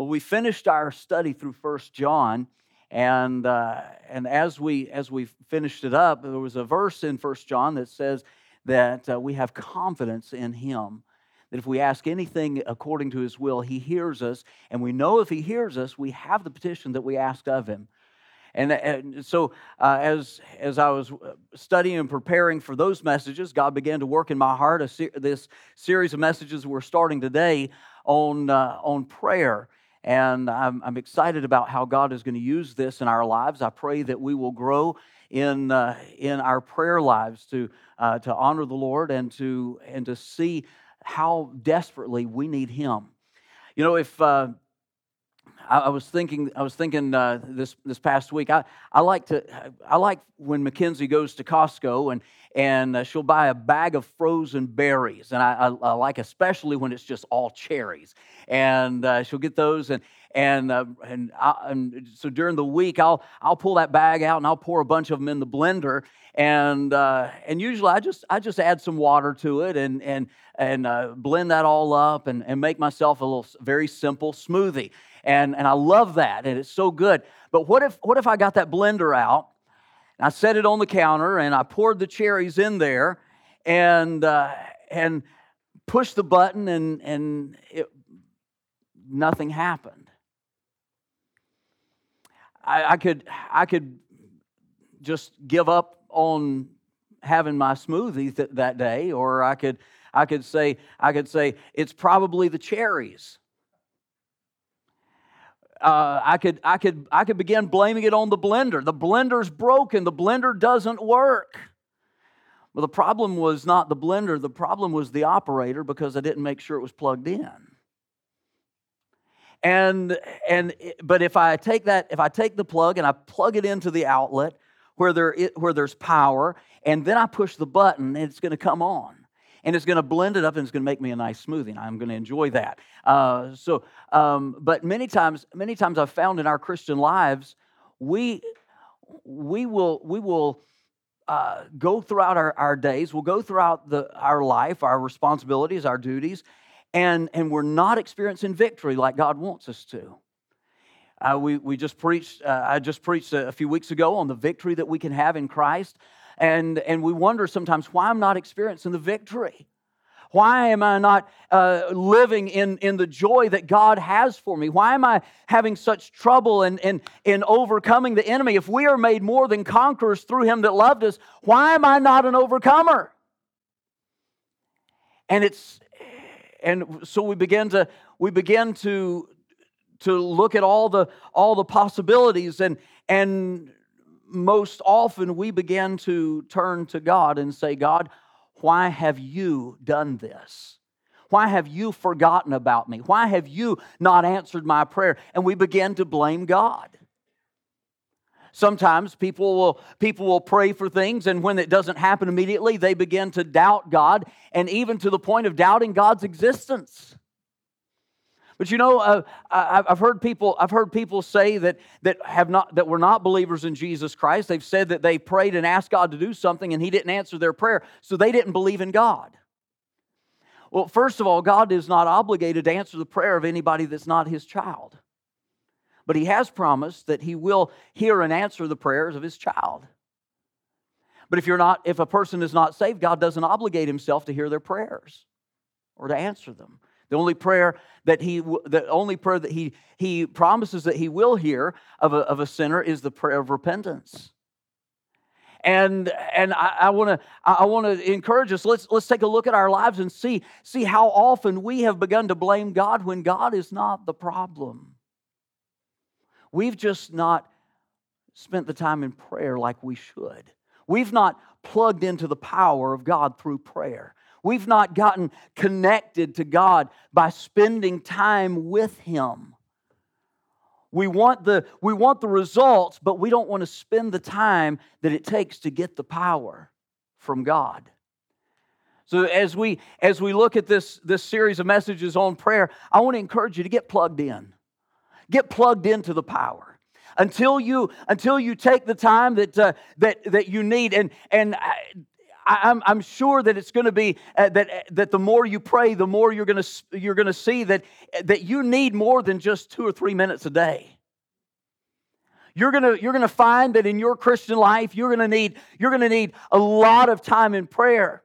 Well, we finished our study through First John, and uh, and as we as we finished it up, there was a verse in First John that says that uh, we have confidence in Him. That if we ask anything according to His will, He hears us, and we know if He hears us, we have the petition that we ask of Him. And, and so, uh, as, as I was uh, studying and preparing for those messages, God began to work in my heart. Se- this series of messages we're starting today on, uh, on prayer. And I'm, I'm, excited about how God is going to use this in our lives. I pray that we will grow in, uh, in our prayer lives to, uh, to honor the Lord and to, and to see how desperately we need Him. You know, if uh, I, I was thinking, I was thinking uh, this this past week. I, I like to, I like when Mackenzie goes to Costco and and uh, she'll buy a bag of frozen berries, and I, I, I, like especially when it's just all cherries, and uh, she'll get those and and uh, and, I, and, so during the week I'll I'll pull that bag out and I'll pour a bunch of them in the blender. And uh, and usually I just I just add some water to it and and and uh, blend that all up and, and make myself a little very simple smoothie and, and I love that, and it's so good. But what if, what if I got that blender out, and I set it on the counter, and I poured the cherries in there, and, uh, and pushed the button, and, and it, nothing happened? I, I, could, I could just give up on having my smoothie th- that day, or I could, I could say, I could say it's probably the cherries uh, I could I could I could begin blaming it on the blender. The blender's broken. The blender doesn't work. Well, the problem was not the blender. The problem was the operator because I didn't make sure it was plugged in. And and but if I take that if I take the plug and I plug it into the outlet where there where there's power and then I push the button, it's going to come on and it's going to blend it up and it's going to make me a nice smoothie. And I'm going to enjoy that. Uh, so, um, but many times, many times I've found in our Christian lives, we we will we will uh, go throughout our, our days. We'll go throughout the our life, our responsibilities, our duties, and and we're not experiencing victory like God wants us to. Uh, we, we just preached, uh, I just preached a, a, few weeks ago on the victory that we can have in Christ. And, and we wonder sometimes why I'm not experiencing the victory. Why am I not uh, living in, in the joy that God has for me? Why am I having such trouble in, in, in overcoming the enemy? If we are made more than conquerors through him that loved us, why am I not an overcomer? And it's and so we begin to we begin to to look at all the all the possibilities and and most often we begin to turn to God and say, God, why have you done this? Why have you forgotten about me? Why have you not answered my prayer? And we begin to blame God. Sometimes people will, people will pray for things, and when it doesn't happen immediately, they begin to doubt God, and even to the point of doubting God's existence. But you know, uh, I've heard people, I've heard people say that that have not that were not believers in Jesus Christ. They've said that they prayed and asked God to do something, and He didn't answer their prayer, so they didn't believe in God. Well, first of all, God is not obligated to answer the prayer of anybody that's not His child, but He has promised that He will hear and answer the prayers of His child. But if you're not, if a person is not saved, God doesn't obligate Himself to hear their prayers or to answer them. The only prayer that he, the only prayer that he, he promises that he will hear of a, of a sinner is the prayer of repentance. And, and I, want to I want to encourage us. Let's, let's take a look at our lives and see, see how often we have begun to blame God when God is not the problem. We've just not spent the time in prayer like we should. We've not plugged into the power of God through prayer. We've not gotten connected to God by spending time with Him. We want the, we want the results, but we don't want to spend the time that it takes to get the power from God. So as we as we look at this, this series of messages on prayer, I want to encourage you to get plugged in. Get plugged into the power until you until you take the time that uh, that that you need and and I'm, I'm sure that it's going to be uh, that, uh, that the more you pray, the more you're going to, you're going to see that, that you need more than just two or three minutes a day. You're going to, you're going to find that in your Christian life, you're going to need, you're going to need a lot of time in prayer.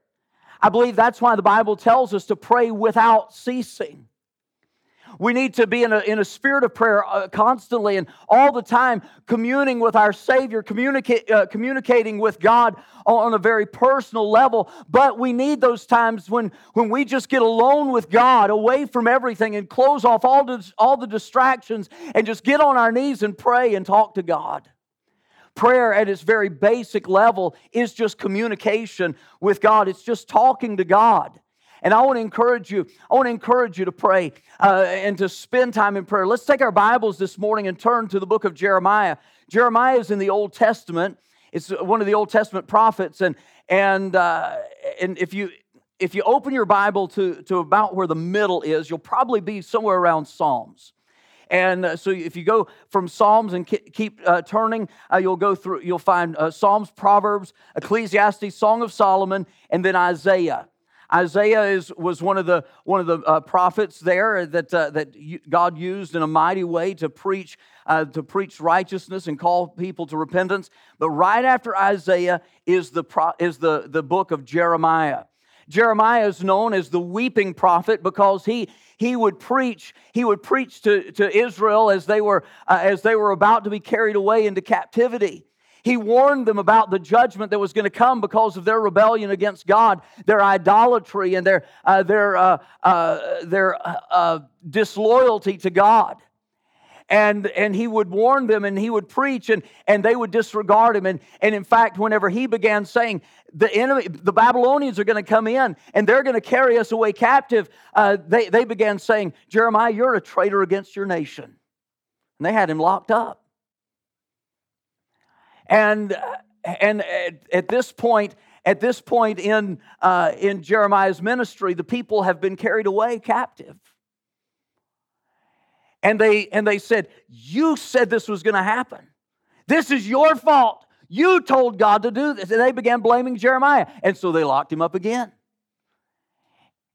I believe that's why the Bible tells us to pray without ceasing. We need to be in a, in a spirit of prayer uh, constantly and all the time, communing with our Savior, communicate, uh, communicating with God on, on a very personal level. But we need those times when, when we just get alone with God, away from everything, and close off all, the, all the distractions and just get on our knees and pray and talk to God. Prayer at its very basic level is just communication with God, it's just talking to God. And I want to encourage you, I want to encourage you to pray uh, and to spend time in prayer. Let's take our Bibles this morning and turn to the book of Jeremiah. Jeremiah is in the Old Testament. It's one of the Old Testament prophets. And, and, uh, and if, you, if you open your Bible to, to about where the middle is, you'll probably be somewhere around Psalms. And uh, so if you go from Psalms and keep uh, turning, uh, you'll go through, you'll find uh, Psalms, Proverbs, Ecclesiastes, Song of Solomon, and then Isaiah. Isaiah is, was one of the, one of the uh, prophets there that, uh, that God used in a mighty way to preach, uh, to preach righteousness and call people to repentance. But right after Isaiah is the, pro, is the, the book of Jeremiah. Jeremiah is known as the weeping prophet because he, he would preach he would preach to, to Israel as they were uh, as they were about to be carried away into captivity. He warned them about the judgment that was going to come because of their rebellion against God, their idolatry, and their, uh, their, uh, uh, their uh, uh, disloyalty to God. And, and he would warn them and he would preach and, and they would disregard him. And, and in fact, whenever he began saying, the enemy, the Babylonians are going to come in and they're going to carry us away captive, uh, they, they began saying, Jeremiah, you're a traitor against your nation. And they had him locked up. And, and at, at this point, at this point in, uh, in Jeremiah's ministry, the people have been carried away captive. And they, and they said, You said this was going to happen. This is your fault. You told God to do this. And they began blaming Jeremiah. And so they locked him up again.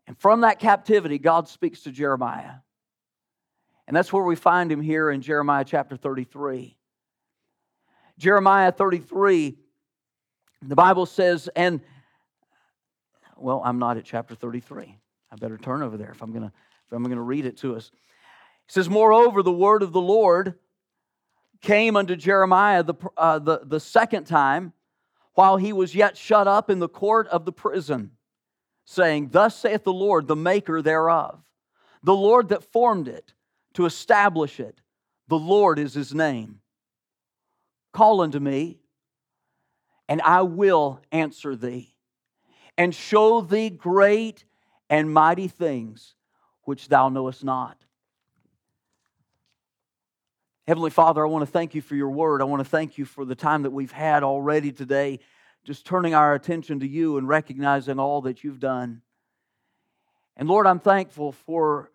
And from that captivity, God speaks to Jeremiah. And that's where we find him here in Jeremiah chapter 33. Jeremiah 33, the Bible says, and well, I'm not at chapter 33. I better turn over there if I'm gonna if I'm gonna read it to us. It says, Moreover, the word of the Lord came unto Jeremiah the, uh, the, the second time while he was yet shut up in the court of the prison, saying, Thus saith the Lord, the maker thereof, the Lord that formed it, to establish it. The Lord is his name. Call unto me, and I will answer thee, and show thee great and mighty things which thou knowest not. Heavenly Father, I want to thank you for your word. I want to thank you for the time that we've had already today, just turning our attention to you and recognizing all that you've done. And Lord, I'm thankful for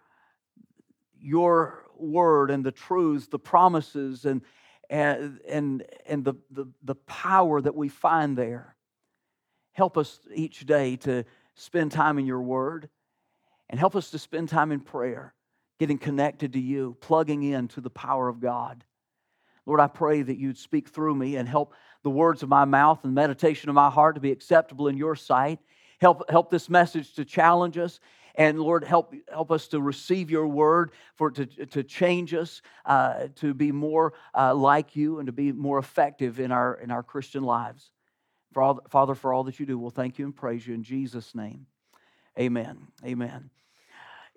your word and the truths, the promises, and, and, and, and the, the, the power that we find there. Help us each day to spend time in your word and help us to spend time in prayer, getting connected to you, plugging in to the power of God. Lord, I pray that you'd speak through me and help the words of my mouth and meditation of my heart to be acceptable in your sight. Help, help this message to challenge us and Lord, help, help us to receive your word, for to, to change us, uh, to be more uh, like you, and to be more effective in our, in our Christian lives. For all, Father, for all that you do, we'll thank you and praise you in Jesus' name. Amen. Amen.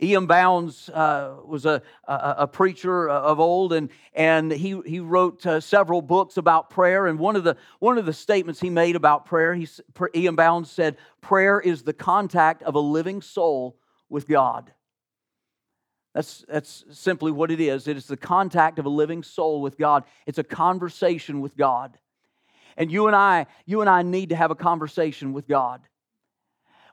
E.M. Bounds uh, was a, a, a, preacher of old, and, and he, he wrote uh, several books about prayer. And one of, the, one of the statements he made about prayer, he, E.M. Bounds said, Prayer is the contact of a living soul with God. That's, that's simply what it is. It is the contact of a living soul with God. It's a conversation with God. And you and I, you and I need to have a conversation with God.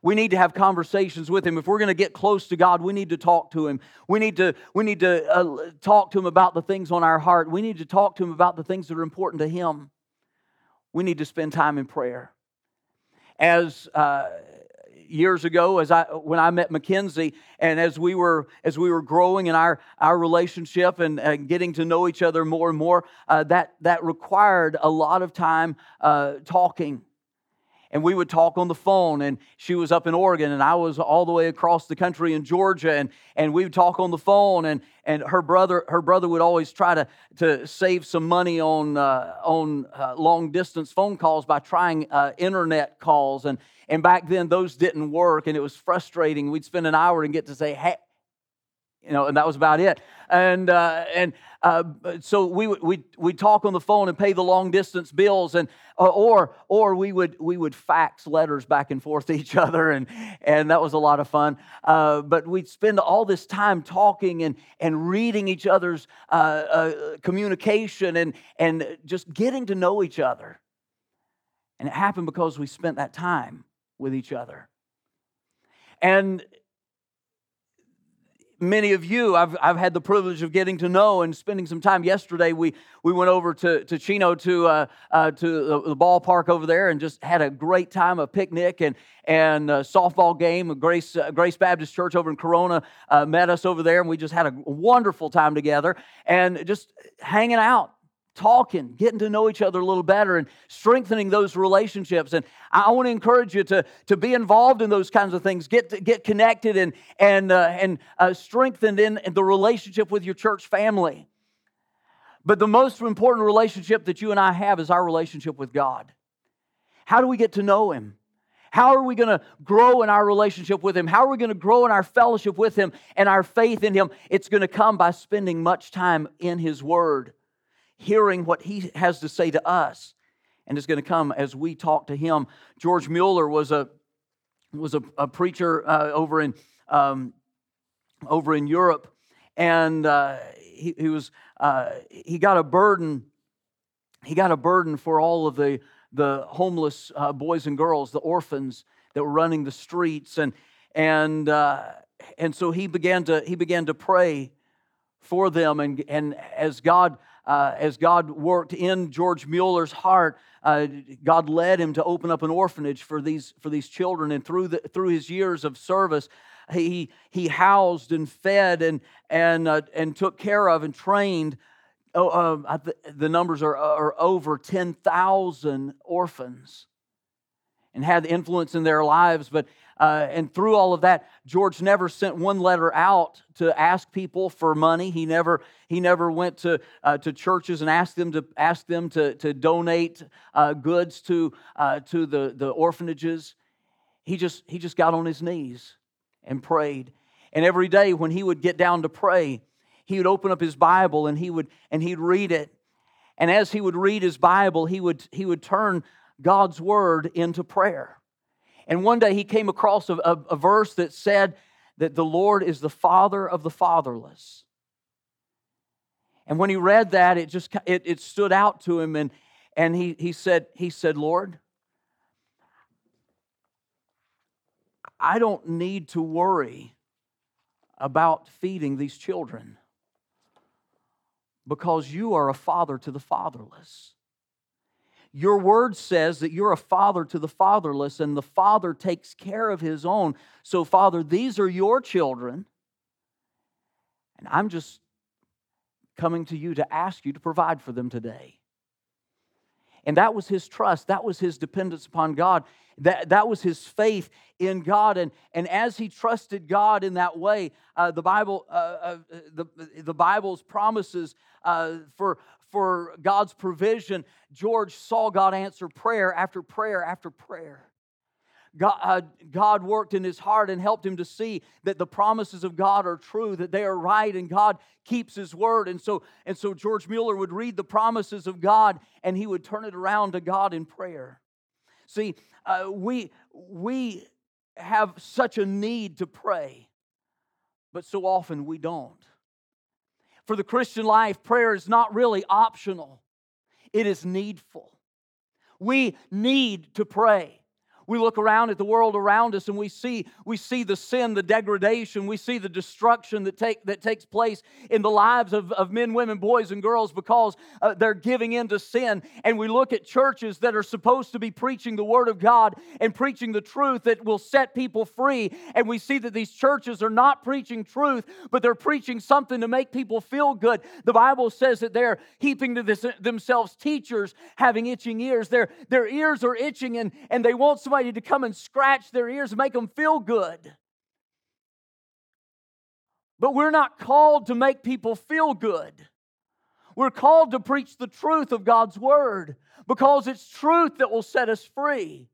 We need to have conversations with Him. If we're going to get close to God, we need to talk to Him. We need to, we need to uh, talk to Him about the things on our heart. We need to talk to Him about the things that are important to Him. We need to spend time in prayer. as uh, years ago as I when I met Mackenzie and as we were as we were growing in our our relationship and uh, getting to know each other more and more uh, that that required a lot of time uh, talking and we would talk on the phone and she was up in oregon and i was all the way across the country in georgia and, and we would talk on the phone and, and her brother her brother would always try to, to save some money on, uh, on uh, long distance phone calls by trying uh, internet calls and, and back then those didn't work and it was frustrating. We'd spend an hour and get to say you know, and that was about it. And uh, and uh, so we we we talk on the phone and pay the long distance bills, and uh, or or we would we would fax letters back and forth to each other, and and that was a lot of fun. Uh, but we'd spend all this time talking and and reading each other's uh, uh, communication and and just getting to know each other. And it happened because we spent that time with each other. And many of you I've, I've had the privilege of getting to know and spending some time. Yesterday we, we went over to, to chino to, uh, uh, to the, the, ballpark over there and just had a great time a picnic and, and softball game. Grace, uh, grace baptist church over in corona uh, met us over there and we just had a wonderful time together and just hanging out talking, getting to know each other a little better, and strengthening those relationships. And I want to encourage you to, to be involved in those kinds of things, get, get connected and, and, uh, and uh, strengthened in, in the relationship with your church family. But the most important relationship that you and I have is our relationship with God. How do we get to know Him? How are we going to grow in our relationship with Him? How are we going to grow in our fellowship with Him and our faith in Him? It's going to come by spending much time in His Word hearing what he has to say to us. And it's going to come as we talk to him. George Mueller was a, was a, a preacher uh, over, in, um, over in Europe. And uh, he, he, was, uh, he got a burden. He got a burden for all of the, the homeless uh, boys and girls, the orphans that were running the streets. And, and, uh, and so he began to, he began to pray for them. And, and as God uh, as God worked in George Mueller's heart, uh, God led him to open up an orphanage for these, for these children. And through, the, through his years of service, he, he housed and fed and, and, uh, and took care of and trained. Oh, uh, the numbers are, are over 10,000 orphans and had influence in their lives. But uh, and through all of that, George never sent one letter out to ask people for money. He never, he never went to, uh, to churches and asked them to, ask them to, to donate uh, goods to, uh, to the, the orphanages. He just, he just got on his knees and prayed. And every day when he would get down to pray, he would open up his Bible and he would, and he'd read it. And as he would read his Bible, he would, he would turn God's word into prayer. And one day he came across a, a, a verse that said that the Lord is the father of the fatherless. And when he read that, it just it, it stood out to him, and, and he, he said, he said, Lord, I don't need to worry about feeding these children because you are a father to the fatherless. Your word says that you're a father to the fatherless, and the father takes care of his own. So, Father, these are your children, and I'm just coming to you to ask you to provide for them today. And that was his trust, that was his dependence upon God. That, that was his faith in God. And, and as he trusted God in that way, uh, the, Bible, uh, uh, the, the Bible's promises uh, for, for God's provision, George saw God answer prayer after prayer after prayer. God, uh, God, worked in his heart and helped him to see that the promises of God are true, that they are right, and God keeps his word. And so, and so George Mueller would read the promises of God and he would turn it around to God in prayer. See, uh, we, we have such a need to pray, but so often we don't for the Christian life, prayer is not really optional, it is needful. We need to pray. We look around at the world around us and we see, we see the sin, the degradation, we see the destruction that, take, that takes place in the lives of, of men, women, boys, and girls because uh, they're giving in to sin. And we look at churches that are supposed to be preaching the Word of God and preaching the truth that will set people free. And we see that these churches are not preaching truth, but they're preaching something to make people feel good. The Bible says that they're heaping to this, themselves teachers having itching ears. Their, their ears are itching and, and they want somebody somebody to come and scratch their ears and make them feel good. But we're not called to make people feel good. We're called to preach the truth of God's word because it's truth that will set us free.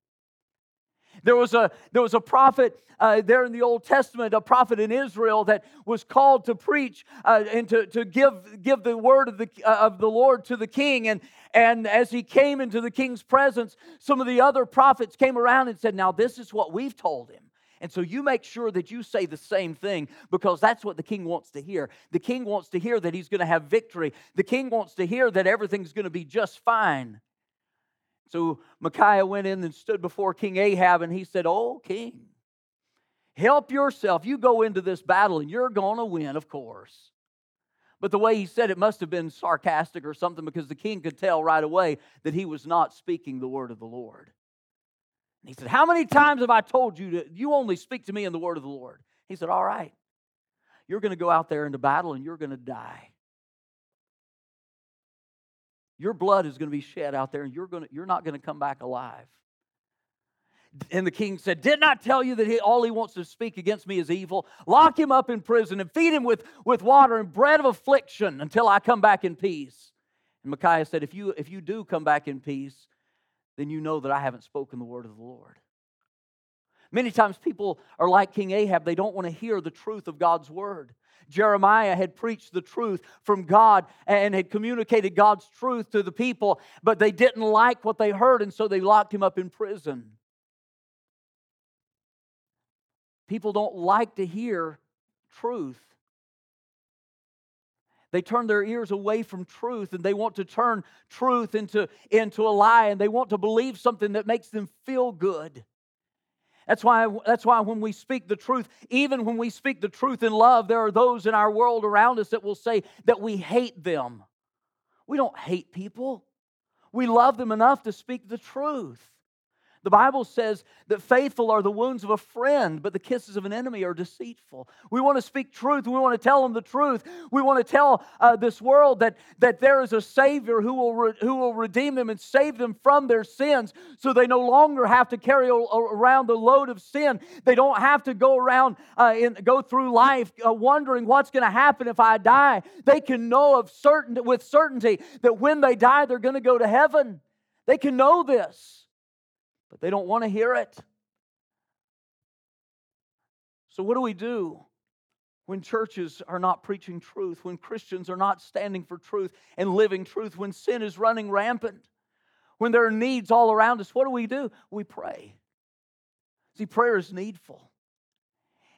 There was a, there was a prophet uh, there in the Old Testament, a prophet in Israel that was called to preach uh, and to, to give, give the word of the, uh, of the Lord to the king. And, and as he came into the king's presence, some of the other prophets came around and said, Now, this is what we've told him. And so you make sure that you say the same thing because that's what the king wants to hear. The king wants to hear that he's going to have victory. The king wants to hear that everything's going to be just fine. So Micaiah went in and stood before King Ahab and he said, Oh, king, help yourself. You go into this battle and you're going to win, of course. But the way he said it must have been sarcastic or something because the king could tell right away that he was not speaking the word of the Lord. And he said, How many times have I told you to, you only speak to me in the word of the Lord? He said, All right, you're going to go out there into battle and you're going to die. Your blood is going to be shed out there and you're, going to, you're not going to come back alive. And the king said, Didn't I tell you that he, all he wants to speak against me is evil? Lock him up in prison and feed him with, with water and bread of affliction until I come back in peace. And Micaiah said, if you, if you do come back in peace, then you know that I haven't spoken the word of the Lord. Many times people are like King Ahab, they don't want to hear the truth of God's word. Jeremiah had preached the truth from God and had communicated God's truth to the people, but they didn't like what they heard, and so they locked him up in prison. People don't like to hear truth. They turn their ears away from truth and they want to turn truth into, into a lie and they want to believe something that makes them feel good. That's why, that's why when we speak the truth, even when we speak the truth in love, there are those in our world around us that will say that we hate them. We don't hate people, we love them enough to speak the truth. The Bible says that faithful are the wounds of a friend, but the kisses of an enemy are deceitful. We want to speak truth. We want to tell them the truth. We want to tell uh, this world that, that there is a Savior who will, re- who will redeem them and save them from their sins so they no longer have to carry a- around the load of sin. They don't have to go around uh, and go through life uh, wondering what's going to happen if I die. They can know of certain, with certainty that when they die, they're going to go to heaven. They can know this but they don't want to hear it. So, what do we do when churches are not preaching truth, when Christians are not standing for truth and living truth, when sin is running rampant, when there are needs all around us? What do we do? We pray. See, prayer is needful.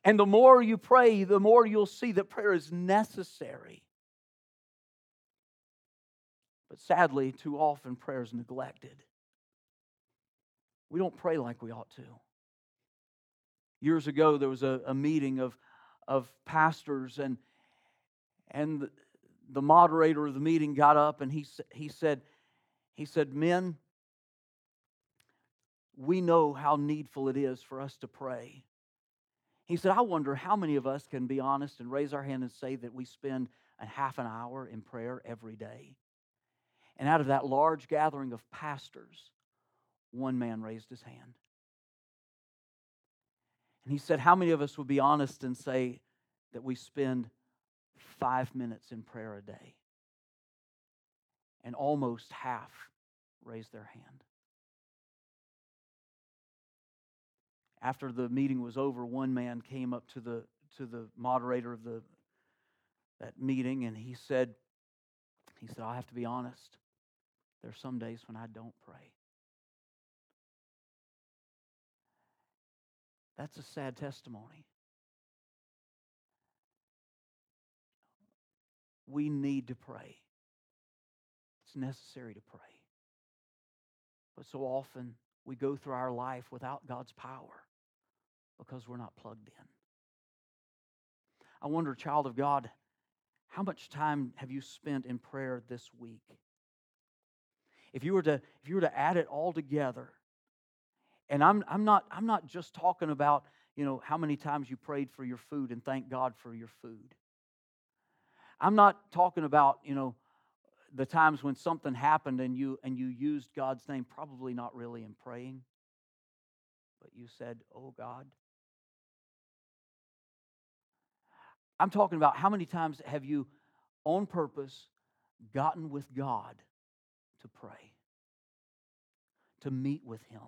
And the more you pray, the more you'll see that prayer is necessary. But sadly, too often prayer is neglected we don't pray like we ought to. Years ago, there was a, a meeting of, of pastors, and, and the, the moderator of the meeting got up and he, he, said, he said, Men, we know how needful it is for us to pray. He said, I wonder how many of us can be honest and raise our hand and say that we spend a half an hour in prayer every day. And out of that large gathering of pastors, one man raised his hand. And he said, How many of us would be honest and say that we spend five minutes in prayer a day? And almost half raised their hand. After the meeting was over, one man came up to the, to the moderator of the, that meeting and he said, he said, I have to be honest. There are some days when I don't pray. That's a sad testimony. We need to pray. It's necessary to pray. But so often we go through our life without God's power because we're not plugged in. I wonder, child of God, how much time have you spent in prayer this week? If you were to, if you were to add it all together, and I'm, I'm, not, I'm not just talking about you know how many times you prayed for your food and thank God for your food. I'm not talking about you know the times when something happened and you and you used God's name, probably not really in praying, but you said, "Oh God." I'm talking about how many times have you, on purpose, gotten with God to pray, to meet with Him,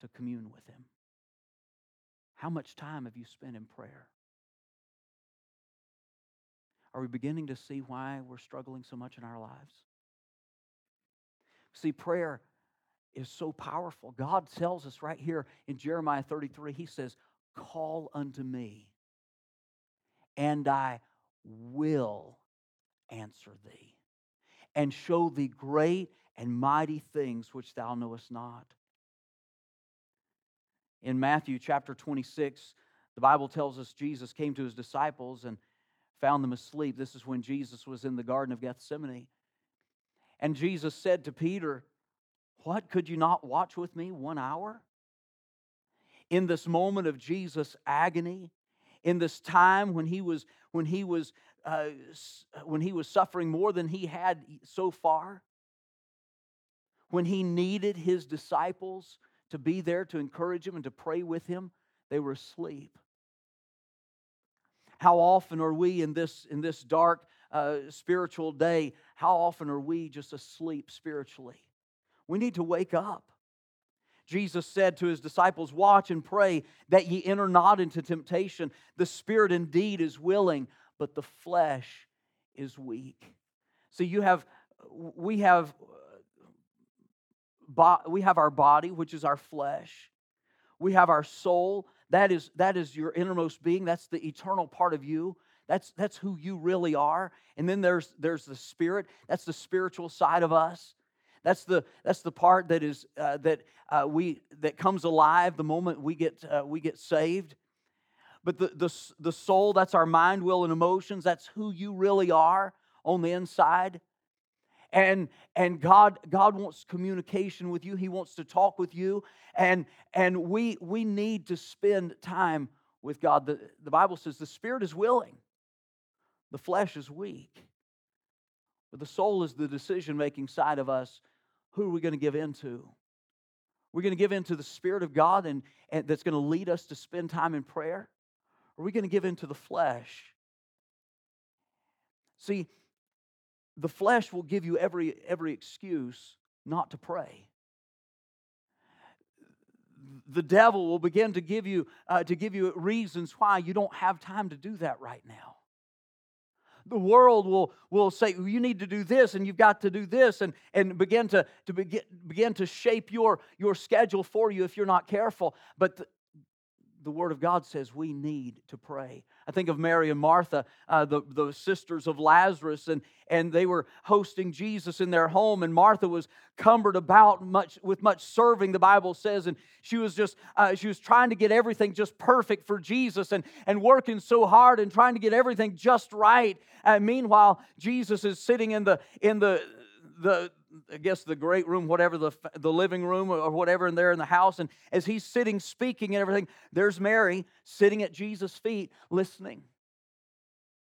to commune with Him? How much time have you spent in prayer? Are we beginning to see why we're struggling so much in our lives? See, prayer is so powerful. God tells us right here in Jeremiah 33, He says, Call unto me, and I will answer thee, and show thee great and mighty things which thou knowest not. In Matthew chapter 26, the Bible tells us Jesus came to his disciples and found them asleep. This is when Jesus was in the Garden of Gethsemane. And Jesus said to Peter, What, could you not watch with me one hour? In this moment of Jesus' agony, in this time when he was, when he was, uh, when he was suffering more than he had so far, when he needed his disciples to be there to encourage him and to pray with him, they were asleep. How often are we in this, in this dark uh, spiritual day, how often are we just asleep spiritually? We need to wake up. Jesus said to his disciples, Watch and pray that ye enter not into temptation. The spirit indeed is willing, but the flesh is weak. So you have, we have we have our body, which is our flesh. We have our soul. That is, that is your innermost being. That's the eternal part of you. That's, that's who you really are. And then there's, there's the spirit. That's the spiritual side of us. That's the, that's the part that, is, uh, that, uh, we, that comes alive the moment we get, uh, we get saved. But the, the, the soul, that's our mind, will, and emotions. That's who you really are on the inside and and god god wants communication with you. He wants to talk with you. And and we we need to spend time with god. The, the bible says the spirit is willing the flesh is weak but the soul is the decision making side of us. Who are we going to give into we're going to give into the spirit of god and, and that's going to lead us to spend time in prayer? Are we going to give into the flesh? See the flesh will give you every, every excuse not to pray. The devil will begin to give you uh, to give you reasons why you don't have time to do that right now. The world will, will say, well, you need to do this and you've got to do this, and, and begin to, to begin, begin to shape your, your schedule for you if you're not careful. But the Word of God says we need to pray. I think of Mary and Martha, uh, the, the sisters of Lazarus, and, and they were hosting Jesus in their home, and Martha was cumbered about much with much serving, the Bible says, and she was just uh, she was trying to get everything just perfect for Jesus and, and working so hard and trying to get everything just right. And meanwhile, Jesus is sitting in the in the the I guess the great room, whatever the the living room or whatever, in there in the house. And as he's sitting speaking and everything, there's Mary sitting at Jesus' feet, listening,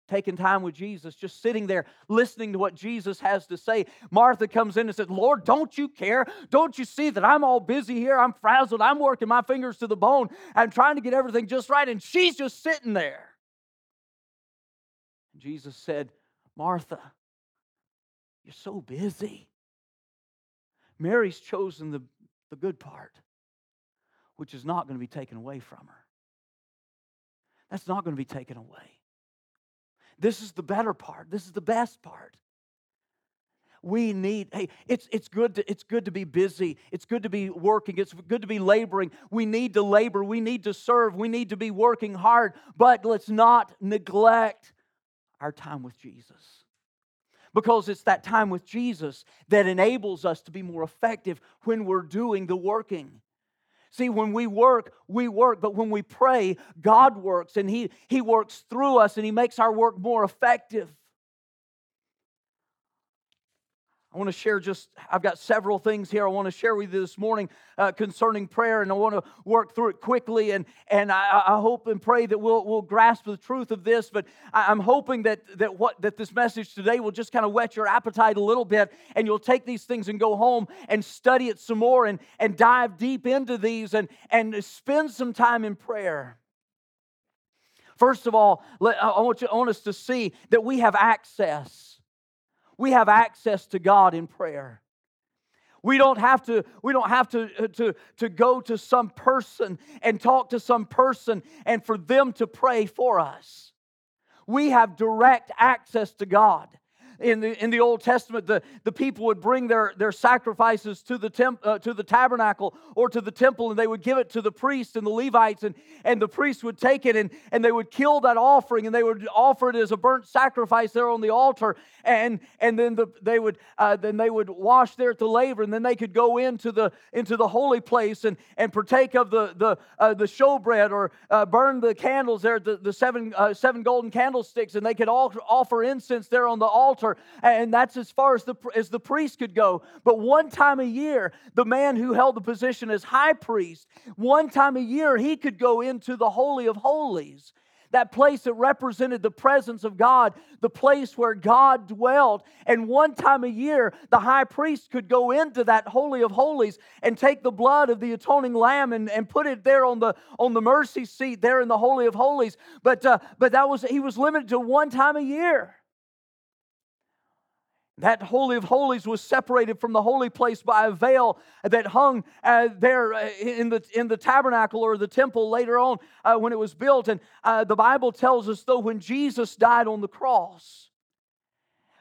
taking time with Jesus, just sitting there listening to what Jesus has to say. Martha comes in and says, "Lord, don't you care? Don't you see that I'm all busy here? I'm frazzled. I'm working my fingers to the bone. I'm trying to get everything just right, and she's just sitting there." Jesus said, "Martha." You're so busy. Mary's chosen the, the good part, which is not going to be taken away from her. That's not going to be taken away. This is the better part. This is the best part. We need, hey, it's, it's, good to, it's good to be busy. It's good to be working. It's good to be laboring. We need to labor. We need to serve. We need to be working hard. But let's not neglect our time with Jesus. Because it's that time with Jesus that enables us to be more effective when we're doing the working. See, when we work, we work, but when we pray, God works and He, he works through us and He makes our work more effective. I want to share just, I've got several things here I want to share with you this morning uh, concerning prayer, and I want to work through it quickly. And, and I, I, hope and pray that we'll, we'll grasp the truth of this. But I, am hoping that, that, what, that this message today will just kind of whet your appetite a little bit, and you'll take these things and go home and study it some more and, and dive deep into these and, and spend some time in prayer. First of all, I want, you, I want us to see that we have access we have access to God in prayer. We don't have to, we don't have to, uh, to, to go to some person and talk to some person and for them to pray for us. We have direct access to God in the, in the Old Testament, the, the people would bring their, their sacrifices to the, temp, uh, to the tabernacle or to the temple, and they would give it to the priests and the Levites, and, and the priests would take it and, and they would kill that offering and they would offer it as a burnt sacrifice there on the altar. And, and then the, they would uh, then they would wash there at the laver, and then they could go into the into the holy place and, and partake of the the uh, the showbread or uh, burn the candles there, the, the seven uh, seven golden candlesticks, and they could all offer incense there on the altar and that's as far as the, as the priest could go. But one time a year, the man who held the position as high priest, one time a year, he could go into the Holy of Holies that place that represented the presence of God, the place where God dwelled. And one time a year, the high priest could go into that Holy of Holies and take the blood of the atoning lamb and, and put it there on the, on the mercy seat there in the Holy of Holies. But, uh, but that was, he was limited to one time a year. That Holy of Holies was separated from the holy place by a veil that hung uh, there uh, in the, in the tabernacle or the temple later on uh, when it was built. And uh, the Bible tells us, though, when Jesus died on the cross,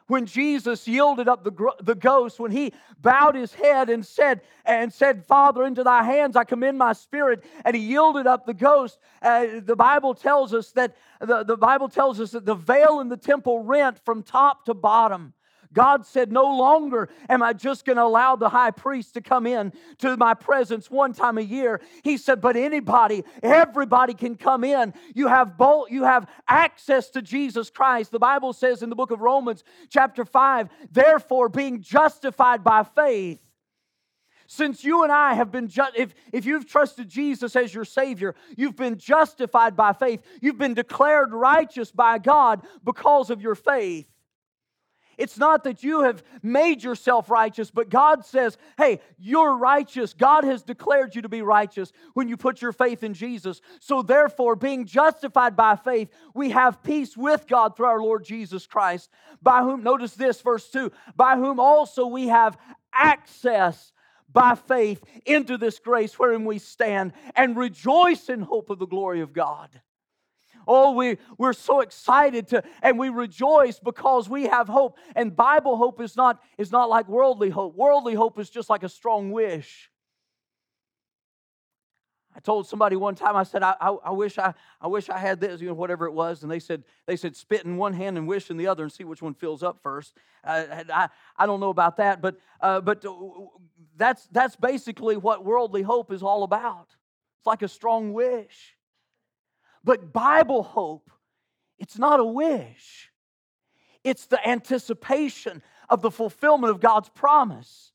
when Jesus yielded up the, the ghost, when he bowed his head and said, and said, Father, into thy hands I commend my spirit, and he yielded up the ghost, uh, the Bible tells us that the, the Bible tells us that the veil in the temple rent from top to bottom. God said, No longer am I just going to allow the high priest to come in to my presence one time a year. He said, But anybody, everybody can come in. You have both, you have access to Jesus Christ. The Bible says in the book of Romans, chapter 5, therefore, being justified by faith. Since you and I have been, ju- if, if you've trusted Jesus as your Savior, you've been justified by faith. You've been declared righteous by God because of your faith. It's not that you have made yourself righteous, but God says, hey, you're righteous. God has declared you to be righteous when you put your faith in Jesus. So, therefore, being justified by faith, we have peace with God through our Lord Jesus Christ, by whom, notice this, verse 2, by whom also we have access by faith into this grace wherein we stand and rejoice in hope of the glory of God. Oh, we, we're so excited to, and we rejoice because we have hope. And Bible hope is not, is not like worldly hope. Worldly hope is just like a strong wish. I told somebody one time, I said, I, I, I, wish I, I wish I had this, you know, whatever it was. And they said, they said, spit in one hand and wish in the other and see which one fills up first. Uh, I, I don't know about that, but, uh, but uh, that's, that's basically what worldly hope is all about. It's like a strong wish. But Bible hope, it's not a wish, it's the anticipation of the fulfillment of God's promise.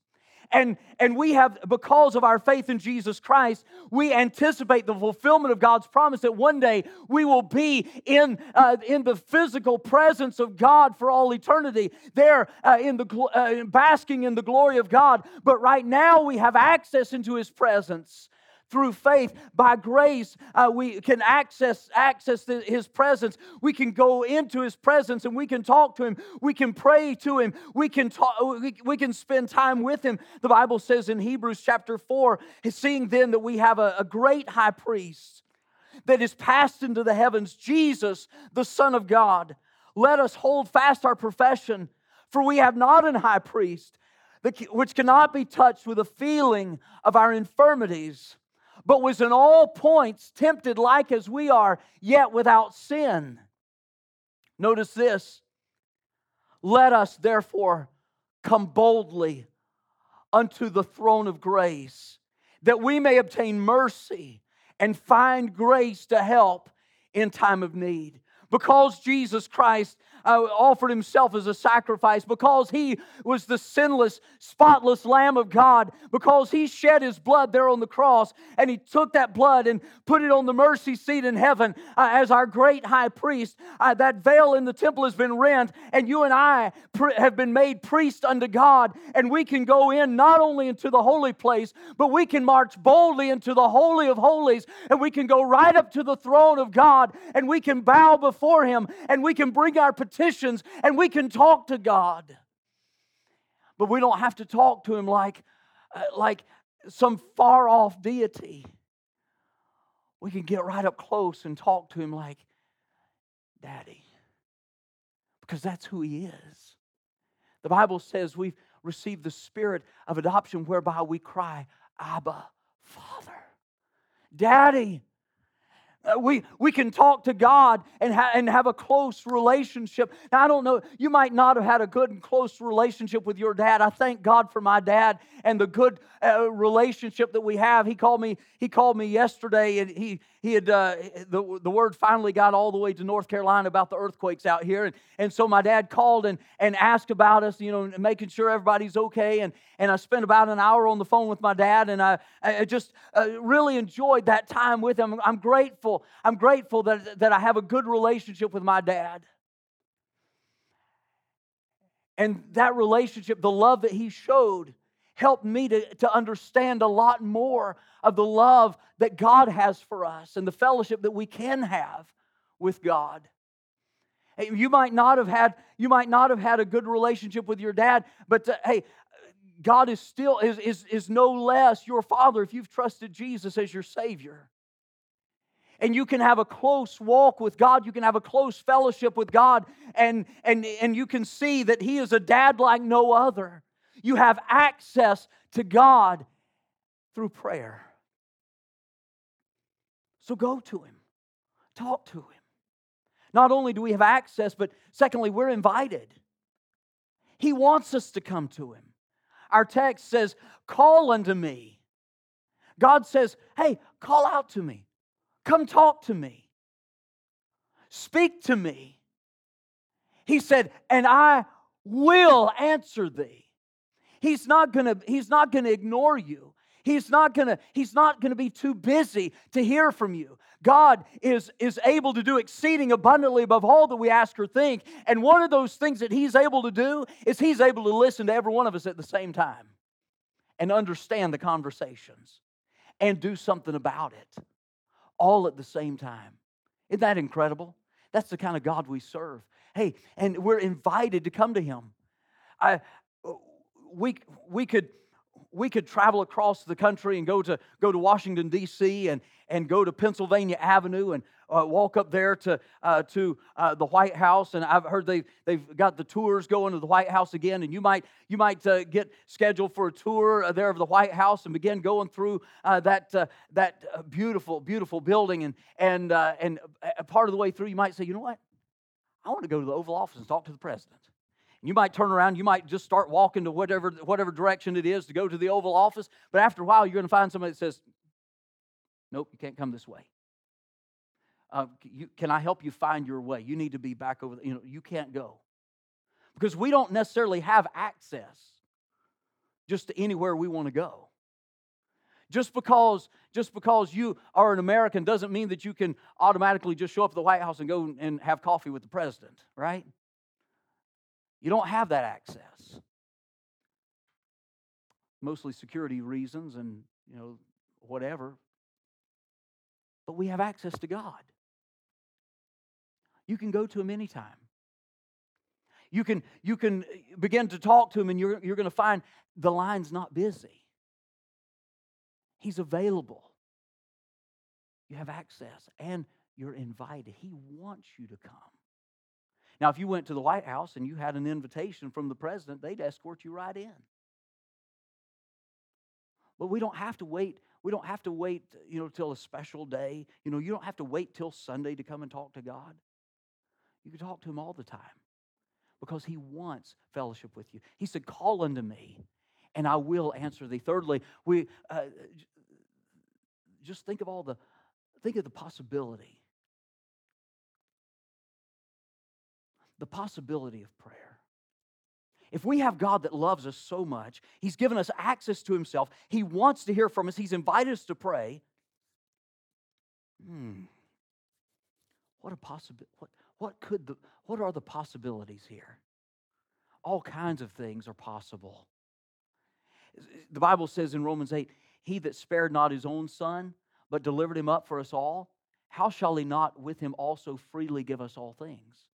And, and we have, because of our faith in Jesus Christ, we anticipate the fulfillment of God's promise that one day we will be in, uh, in the physical presence of God for all eternity, there uh, in the, uh, basking in the glory of God. But right now we have access into His presence through faith by grace uh, we can access access his presence. We can go into his presence and we can talk to him. We can pray to him. We can talk we, we can spend time with him. The bible says in hebrews chapter 4 seeing then that we have a, a great high priest that is passed into the heavens jesus the son of god. Let us hold fast our profession for we have not an high priest which cannot be touched with the feeling of our infirmities but was in all points tempted like as we are, yet without sin. Notice this Let us therefore come boldly unto the throne of grace, that we may obtain mercy and find grace to help in time of need. Because Jesus Christ uh, offered himself as a sacrifice, because he was the sinless, spotless Lamb of God, because he shed his blood there on the cross, and he took that blood and put it on the mercy seat in heaven uh, as our great high priest. Uh, that veil in the temple has been rent, and you and I have been made priests unto God, and we can go in not only into the holy place, but we can march boldly into the Holy of Holies, and we can go right up to the throne of God, and we can bow before him, and we can bring our petition petitions and we can talk to God. But we don't have to talk to Him like, uh, like some far off deity. We can get right up close and talk to Him like Daddy. Because that's who He is. The Bible says we've received the spirit of adoption whereby we cry, Abba, Father. Daddy. Uh, we, we can talk to God and, ha- and have a close relationship. Now, I don't know, you might not have had a good and close relationship with your dad. I thank God for my dad and the good uh, relationship that we have. He called me, he called me yesterday and he, he had, uh, the, the word finally got all the way to North Carolina about the earthquakes out here. And, and so my dad called and, and asked about us, you know, making sure everybody's okay. And, and I spent about an hour on the phone with my dad and I, I just uh, really enjoyed that time with him. I'm grateful grateful. I'm grateful that, that I have a good relationship with my dad. And that relationship, the love that he showed, helped me to, to understand a lot more of the love that God has for us and the fellowship that we can have with God. You might not have had you might not have had a good relationship with your dad, but uh, hey, God is still is, is, is no less your father if you've trusted Jesus as your Savior and you can have a close walk with God. You can have a close fellowship with God, and, and, and you can see that He is a dad like no other. You have access to God through prayer. So go to Him, talk to Him. Not only do we have access, but secondly, we're invited. He wants us to come to Him. Our text says, Call unto me. God says, Hey, call out to me. Come talk to me. Speak to me. He said, and I will answer thee. He's not gonna, he's not gonna ignore you. He's not gonna, he's not gonna be too busy to hear from you. God is, is able to do exceeding abundantly above all that we ask or think. And one of those things that He's able to do is He's able to listen to every one of us at the same time and understand the conversations and do something about it all at the same time. Isn't that incredible? That's the kind of God we serve. Hey, and we're invited to come to Him. I, we, we could we could travel across the country and go to go to Washington D.C. and and go to Pennsylvania Avenue and uh, walk up there to, uh, to uh, the White House. And I've heard they, they've got the tours going to the White House again. And you might, you might uh, get scheduled for a tour uh, there of the White House and begin going through uh, that, that beautiful, beautiful building. And, and, and part of the way through, you might say, you know what? I want to go to the Oval Office and talk to the president. You might turn around, you might just start walking to whatever, whatever direction it is to go to the Oval Office, but after a while, you're going to find somebody that says, Nope, you can't come this way. Uh, you, can I help you find your way? You need to be back over. The, you know, you can't go because we don't necessarily have access just to anywhere we want to go. Just because, just because you are an American doesn't mean that you can automatically just show up at the White House and go and have coffee with the president, right? You don't have that access. Mostly security reasons and you know whatever but we have access to God. You can go to Him anytime. You can, you can uh, begin to talk to Him, and you're, you're going to find the line's not busy. He's available. You have access, and you're invited. He wants you to come. Now, if you went to the White House and you had an invitation from the president, they'd escort you right in. But we don't have to wait we don't have to wait, you know, till a special day. You know, you don't have to wait till Sunday to come and talk to God. You can talk to Him all the time because he wants fellowship with you. He said, Call unto me, and I will answer thee. Thirdly, we uh, just think of all the think of the possibility. The possibility of prayer. If we have God that loves us so much, He's given us access to Himself, He wants to hear from us, He's invited us to pray. Hmm. What a possibility. What, what could the what are the possibilities here? All kinds of things are possible. The Bible says in Romans 8, He that spared not his own son, but delivered him up for us all, how shall he not with him also freely give us all things?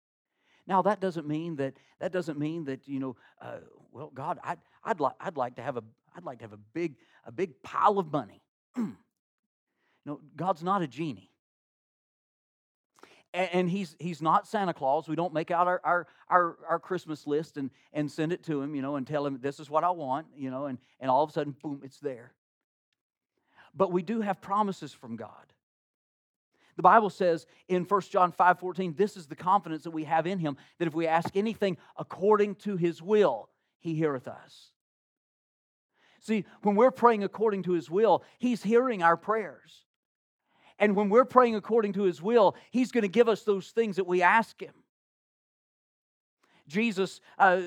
Now that doesn't mean that that doesn't mean that you know, uh, well, God, I'd I'd like I'd like to have a I'd like to have a big a big pile of money. know, God's not a genie and he's he's not Santa Claus. We don't make out our, our our our, Christmas list and and send it to him, you know, and tell him this is what I want, you know, and and all of a sudden, boom, it's there. But we do have promises from God. The Bible says in 1 John 5 14, this is the confidence that we have in him, that if we ask anything according to his will, he heareth us. See, when we're praying according to his will, he's hearing our prayers. And when we're praying according to his will, he's going to give us those things that we ask him. Jesus uh,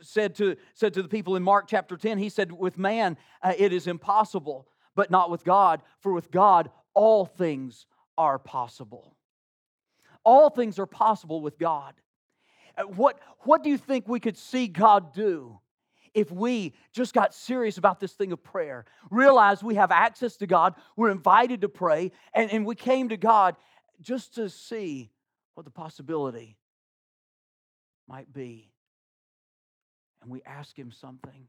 said, to, said to the people in Mark chapter 10, he said, With man uh, it is impossible, but not with God, for with God all things are possible. All things are possible with God. Uh, what, what do you think we could see God do if we just got serious about this thing of prayer, Realize we have access to God, we're invited to pray, and, and we came to God just to see what the possibility might be. And we ask Him something.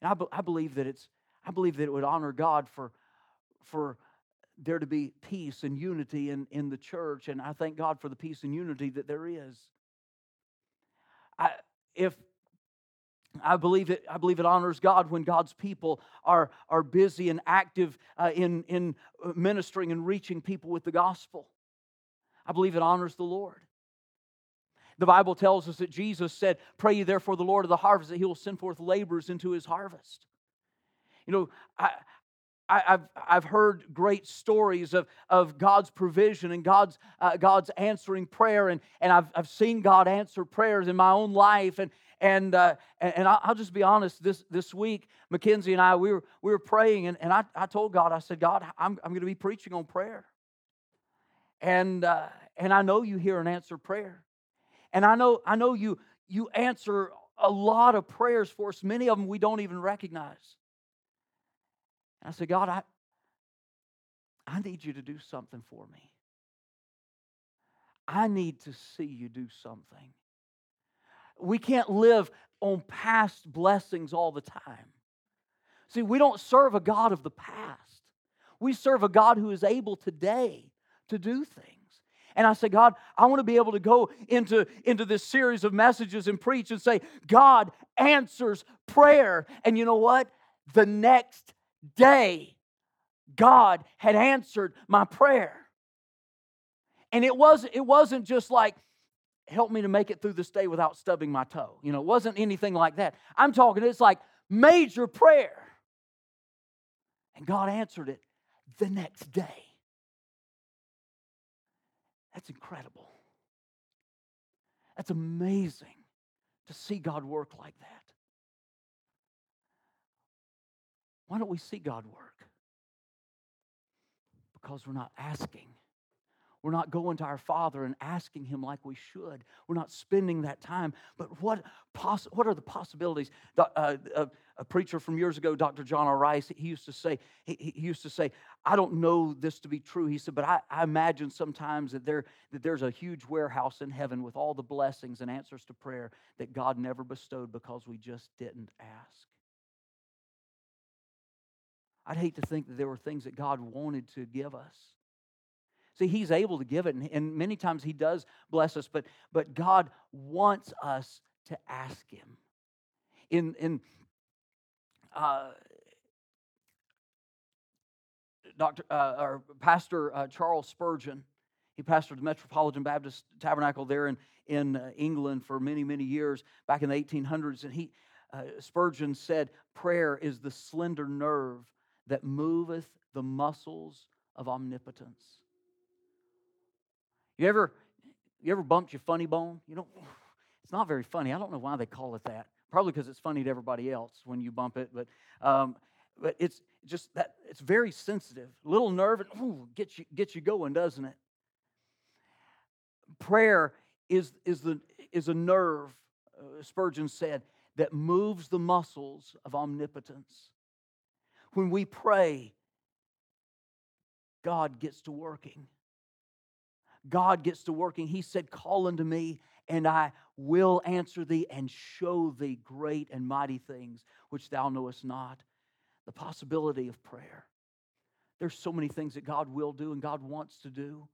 And I, be, I believe that it's, I believe that it would honor God for, for there to be peace and unity in, in the church. And I thank God for the peace and unity that there is. I, if I believe it, I believe it honors God when God's people are, are busy and active uh, in, in uh, ministering and reaching people with the gospel. I believe it honors the Lord. The Bible tells us that Jesus said, Pray ye therefore the Lord of the harvest that he will send forth laborers into his harvest. You know, I, I, have I've heard great stories of, of God's provision and God's, uh, God's answering prayer, and, and I've, I've seen God answer prayers in my own life. And, and, uh, and I'll just be honest, this, this week, Mackenzie and I, we were, we were praying, and, and I, I told God, I said, God, I'm, I'm going to be preaching on prayer. And, uh, and I know you hear and answer prayer. And I know, I know you, you answer a lot of prayers for us, many of them we don't even recognize. And I said, God, I, I need you to do something for me. I need to see you do something. We can't live on past blessings all the time. See, we don't serve a God of the past. We serve a God who is able today to do things. And I say, God, I want to be able to go into, into this series of messages and preach and say, God answers prayer. And you know what? The next day, God had answered my prayer. And it wasn't, it wasn't just like, help me to make it through this day without stubbing my toe. You know, it wasn't anything like that. I'm talking, it's like major prayer. And God answered it the next day. That's incredible. That's amazing to see God work like that. Why don't we see God work? Because we're not asking we're not going to our Father and asking Him like we should. We're not spending that time. But what, poss- what are the possibilities? Uh, a, a, preacher from years ago, Dr. John R. Rice, he used to say, he, he, used to say, I don't know this to be true. He said, but I, I imagine sometimes that, there, that there's a huge warehouse in heaven with all the blessings and answers to prayer that God never bestowed because we just didn't ask. I'd hate to think that there were things that God wanted to give us See, He's able to give it, and, and many times He does bless us, but, but God wants us to ask Him. In, in uh, Dr. Uh, or Pastor uh, Charles Spurgeon, He pastored the Metropolitan Baptist Tabernacle there in, in uh, England for many, many years back in the 1800s. And he, uh, Spurgeon said, Prayer is the slender nerve that moveth the muscles of omnipotence. You ever, you ever bumped your funny bone? You know, it's not very funny. I don't know why they call it that. Probably because it's funny to everybody else when you bump it, but um, but it's just that it's very sensitive. Little nerve, and ooh, gets you gets you going, doesn't it? Prayer is is the is a nerve. Uh, Spurgeon said that moves the muscles of omnipotence. When we pray, God gets to working. God gets to working. He said, Call unto me, and I will answer thee and show thee great and mighty things which thou knowest not. The possibility of prayer. There's so many things that God will do and God wants to do.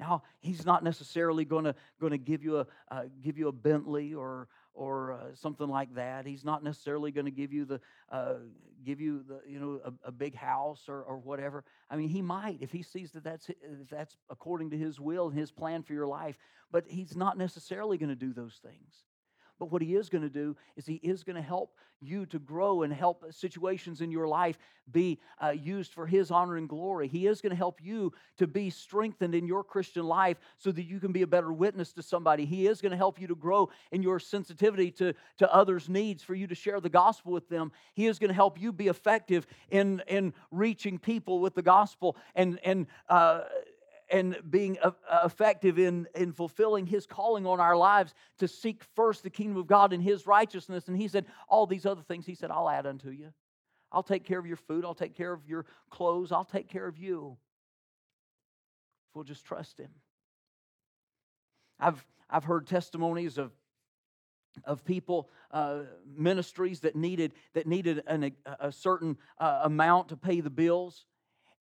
Now, He's not necessarily going to, give, you a, uh, give you a Bentley or, or uh, something like that. He's not necessarily going to give you the uh, give you the you know a, a, big house or, or whatever. I mean, he might if he sees that that's if that's according to his will and his plan for your life. But he's not necessarily going to do those things. But what he is going to do is he is going to help you to grow and help situations in your life be uh, used for his honor and glory. He is going to help you to be strengthened in your Christian life so that you can be a better witness to somebody. He is going to help you to grow in your sensitivity to, to others' needs for you to share the gospel with them. He is going to help you be effective in, in reaching people with the gospel and, and uh, and being effective in, in fulfilling his calling on our lives to seek first the kingdom of God and his righteousness. And he said, All these other things, he said, I'll add unto you. I'll take care of your food, I'll take care of your clothes, I'll take care of you. If we'll just trust him. I've, I've heard testimonies of of people uh, ministries that needed that needed an, a, a certain uh, amount to pay the bills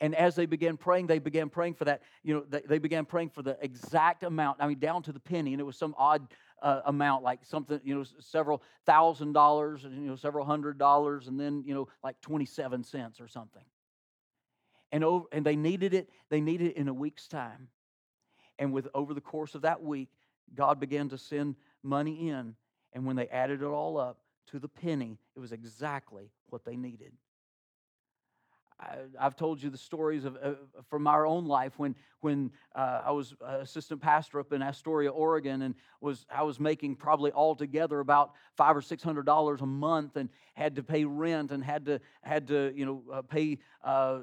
and as they began praying, they began praying for that. You know, they, they began praying for the exact amount. I mean, down to the penny, and it was some odd uh, amount, like something, you know, several thousand dollars, and you know, several hundred dollars, and then you know, like twenty-seven cents or something. And over, and they needed it. They needed it in a week's time. And with over the course of that week, God began to send money in. And when they added it all up to the penny, it was exactly what they needed. I, have told you the stories of, uh, from our own life when, when uh, I was assistant pastor up in Astoria, Oregon, and was I was making probably altogether about five or six hundred dollars a month, and had to pay rent and had to had to you know uh, pay uh,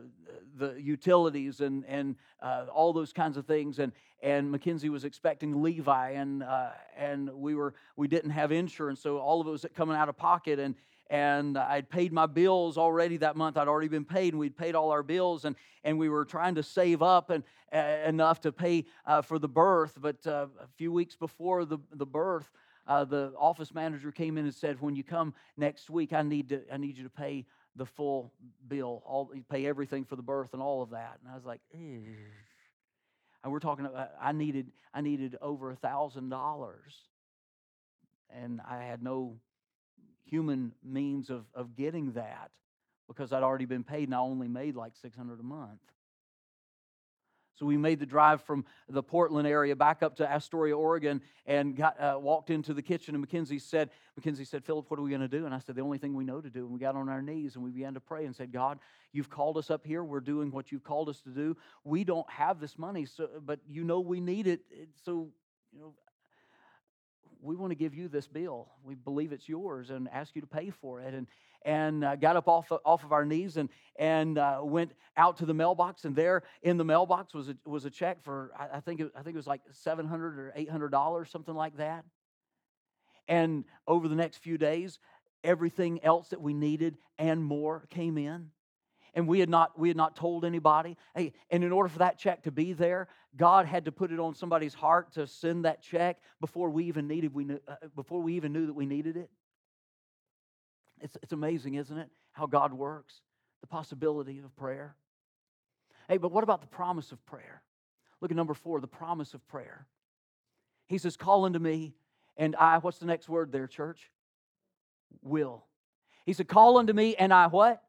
the utilities and and uh, all those kinds of things, and and Mackenzie was expecting Levi, and uh, and we were we didn't have insurance, so all of it was coming out of pocket, and and I'd paid my bills already that month. I'd already been paid, and we'd paid all our bills, and, and we were trying to save up and, uh, enough to pay uh, for the birth. But uh, a few weeks before the, the birth, uh, the office manager came in and said, "When you come next week, I need to I need you to pay the full bill, all pay everything for the birth and all of that." And I was like, Ew. and we're talking about I needed I needed over a thousand dollars, and I had no human means of, of getting that because I'd already been paid and I only made like 600 a month. So we made the drive from the Portland area back up to Astoria, Oregon, and got, uh, walked into the kitchen. And Mackenzie said, "Mackenzie said, Philip, what are we going to do?" And I said, "The only thing we know to do." And we got on our knees and we began to pray and said, "God, you've called us up here. We're doing what you've called us to do. We don't have this money, so but you know we need it. So you know, we want to give you this bill. We believe it's yours and ask you to pay for it. And, and uh, got up off, off of our knees and, and uh, went out to the mailbox. And there in the mailbox was a, was a check for, I, I think, it, I think it was like 700 or $800, something like that. And over the next few days, everything else that we needed and more came in and we had not we had not told anybody. Hey and in order for that check to be there god had to put it on somebody's heart to send that check before we even needed we knew, uh, before we even knew that we needed it. It's, it's amazing isn't it how god works? The possibility of prayer. Hey but what about the promise of prayer? Look at number four the promise of prayer. He says call unto me and i what's the next word there church? Will. He said call unto me and i what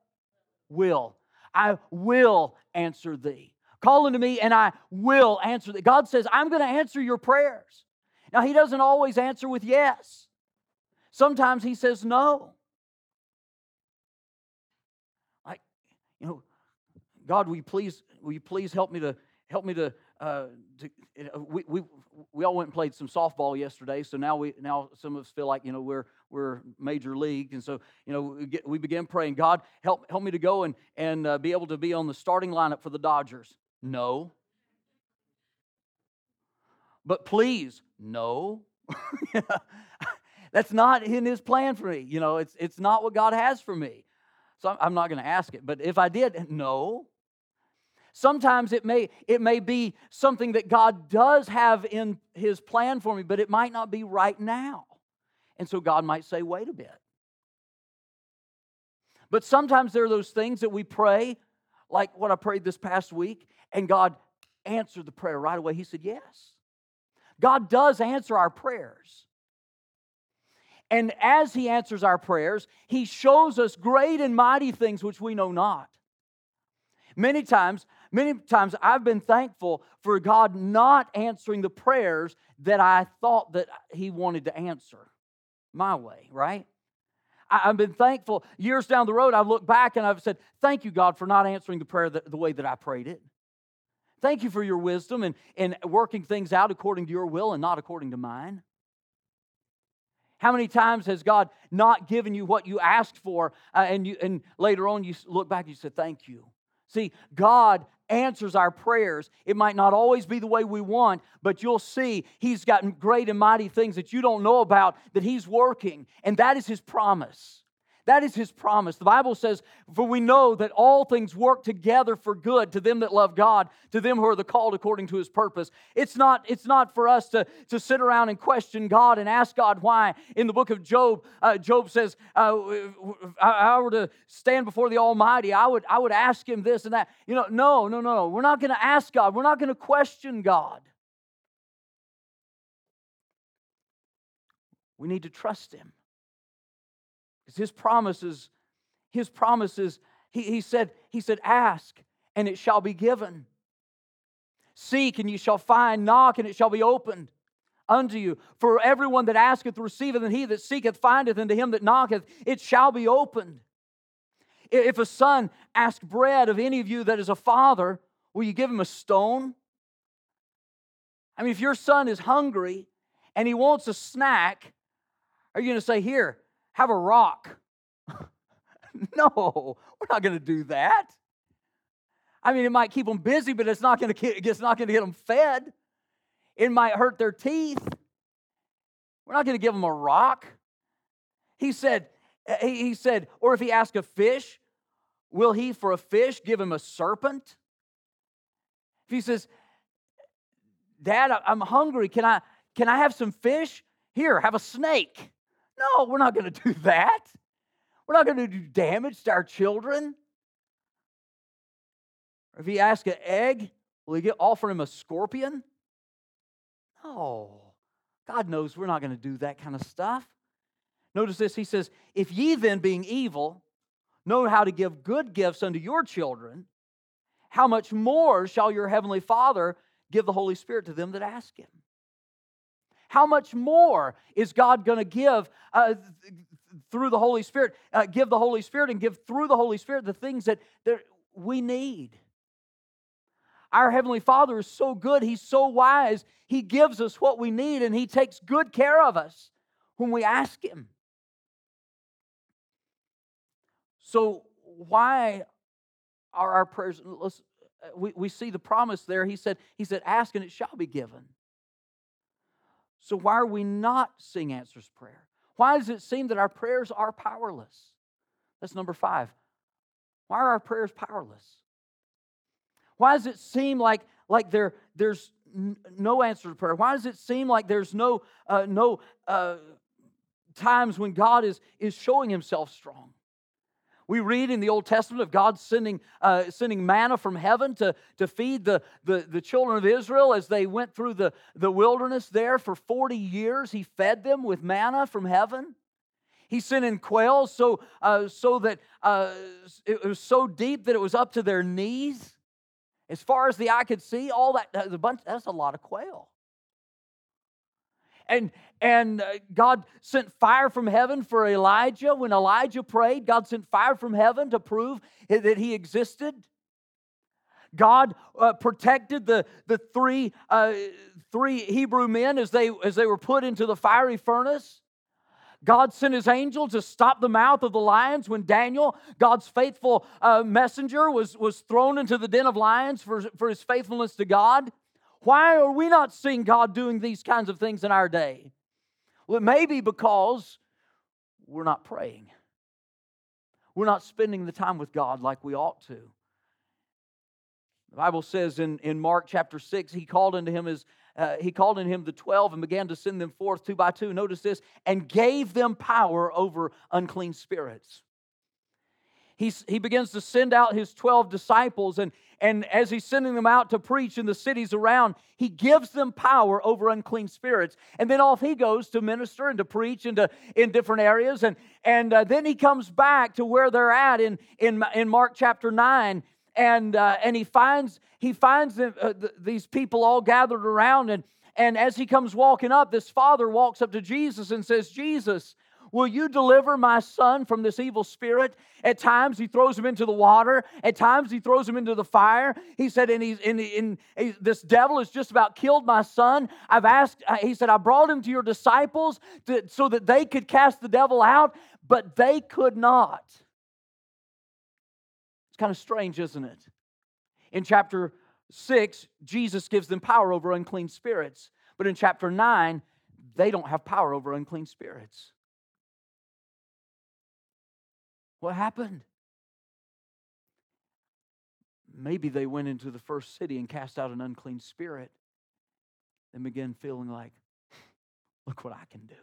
will. I will answer thee. Call unto me and I will answer. That God says, I'm going to answer your prayers. Now, He doesn't always answer with yes, sometimes He says no. Like, you know, God, will you please, will you please help me to help me to, uh, to we, we, we all went and played some softball yesterday, so now we now some of us feel like you know we're we're major league, and so you know we, get, we began praying, God help help me to go and and uh, be able to be on the starting lineup for the Dodgers. No, but please, no. That's not in His plan for me. You know, it's it's not what God has for me. So I'm not going to ask it. But if I did, no. Sometimes it may, it may be something that God does have in His plan for me, but it might not be right now. And so God might say, wait a bit. But sometimes there are those things that we pray, like what I prayed this past week, and God answered the prayer right away. He said, yes. God does answer our prayers. And as He answers our prayers, He shows us great and mighty things which we know not. Many times, many times I've been thankful for God not answering the prayers that I thought that He wanted to answer my way, right? I've been thankful. Years down the road, I've looked back and I've said, Thank you, God, for not answering the prayer the, way that I prayed it. Thank you for your wisdom and, and working things out according to your will and not according to mine. How many times has God not given you what you asked for, uh, and you and later on you look back and you said, "Thank you." See, God answers our prayers. It might not always be the way we want, but you'll see He's got great and mighty things that you don't know about that He's working, and that is His promise. That is his promise. The Bible says, For we know that all things work together for good to them that love God, to them who are the called according to his purpose. It's not, it's not for us to, to sit around and question God and ask God why. In the book of Job, uh, Job says, uh, I were to stand before the Almighty, I would, I would ask him this and that. You know, no, no, no, no. We're not going to ask God. We're not going to question God. We need to trust him. Because his promises, his promises, he, he said, he said, ask and it shall be given. Seek and you shall find, knock and it shall be opened unto you. For everyone that asketh receiveth, and he that seeketh findeth, and to him that knocketh it shall be opened. If a son ask bread of any of you that is a father, will you give him a stone? I mean, if your son is hungry and he wants a snack, are you going to say, Here, have a rock. no, we're not going to do that. I mean, it might keep them busy, but it's not going to get, it's not going to get them fed. It might hurt their teeth. We're not going to give them a rock. He said, eh, he said, or if he asks a fish, will he for a fish give him a serpent? If he says, Dad, I'm hungry. Can I can I have some fish? Here, have a snake. No, we're not going to do that. We're not going to do damage to our children. If he asks an egg, will he get, offer him a scorpion? No. God knows we're not going to do that kind of stuff. Notice this He says, If ye then, being evil, know how to give good gifts unto your children, how much more shall your heavenly Father give the Holy Spirit to them that ask him? How much more is God going to give uh, through the Holy Spirit? Uh, give the Holy Spirit and give through the Holy Spirit the things that, that we need. Our Heavenly Father is so good, He's so wise, He gives us what we need and He takes good care of us when we ask Him. So, why are our prayers? Let's, we, we see the promise there. He said, He said, Ask and it shall be given. So, why are we not seeing answers to prayer? Why does it seem that our prayers are powerless? That's number five. Why are our prayers powerless? Why does it seem like, like there, there's n- no answer to prayer? Why does it seem like there's no, uh, no uh, times when God is, is showing himself strong? We read in the Old Testament of God sending, uh, sending manna from heaven to, to feed the, the, the children of Israel as they went through the, the wilderness there for 40 years. He fed them with manna from heaven. He sent in quails so, uh, so that uh, it was so deep that it was up to their knees. As far as the eye could see, all that, that's a bunch, that's a lot of quail. And, and uh, God sent fire from heaven for Elijah. When Elijah prayed, God sent fire from heaven to prove that he existed. God uh, protected the, the three, uh, three Hebrew men as they, as they were put into the fiery furnace. God sent his angel to stop the mouth of the lions when Daniel, God's faithful uh, messenger, was, was thrown into the den of lions for, for his faithfulness to God. Why are we not seeing God doing these kinds of things in our day? Well, it may be because we're not praying. We're not spending the time with God like we ought to. The Bible says in, in Mark chapter 6, he called unto him his uh, he called in him the 12 and began to send them forth two by two. Notice this, and gave them power over unclean spirits. He's, he begins to send out his 12 disciples, and, and as he's sending them out to preach in the cities around, he gives them power over unclean spirits. And then off he goes to minister and to preach into, in different areas. And, and uh, then he comes back to where they're at in, in, in Mark chapter 9 and uh, and he finds he finds them, uh, th- these people all gathered around and and as he comes walking up this father walks up to jesus and says jesus will you deliver my son from this evil spirit at times he throws him into the water at times he throws him into the fire he said and he's in, in, in this devil has just about killed my son i've asked uh, he said i brought him to your disciples to, so that they could cast the devil out but they could not It's kind of strange, isn't it? In chapter 6, Jesus gives them power over unclean spirits. But in chapter 9, they don't have power over unclean spirits. What happened? Maybe they went into the first city and cast out an unclean spirit and began feeling like, look what I can do.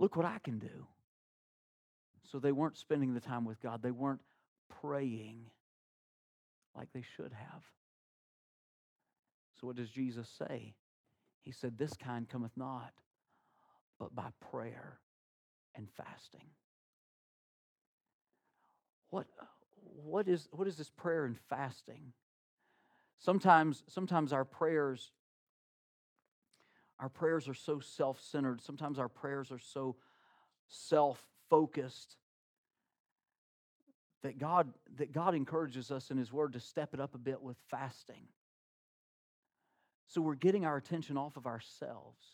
Look what I can do. So they weren't spending the time with God, they weren't praying like they should have. So what does Jesus say? He said, This kind cometh not, but by prayer and fasting. What, uh, what, is, what is this prayer and fasting? Sometimes, sometimes our prayers, our prayers are so self-centered. Sometimes our prayers are so self-focused that God, that God encourages us in His Word to step it up a bit with fasting. So we're getting our attention off of ourselves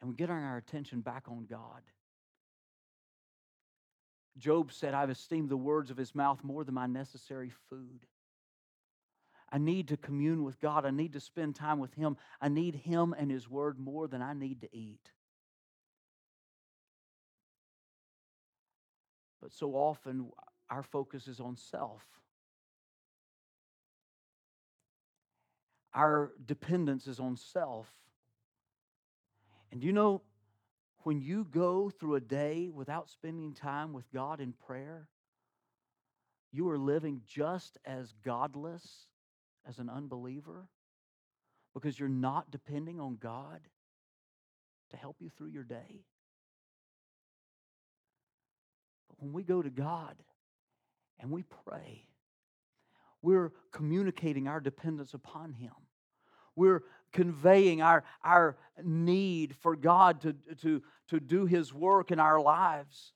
and we're getting our attention back on God. Job said, I've esteemed the words of his mouth more than my necessary food. I need to commune with God. I need to spend time with Him. I need Him and His Word more than I need to eat. But so often our focus is on self. Our dependence is on self. And you know, when you go through a day without spending time with God in prayer, you are living just as godless as an unbeliever because you're not depending on God to help you through your day. But when we go to God, and we pray, we're communicating our dependence upon Him. We're conveying our, our need for God to, to, to do His work in our lives.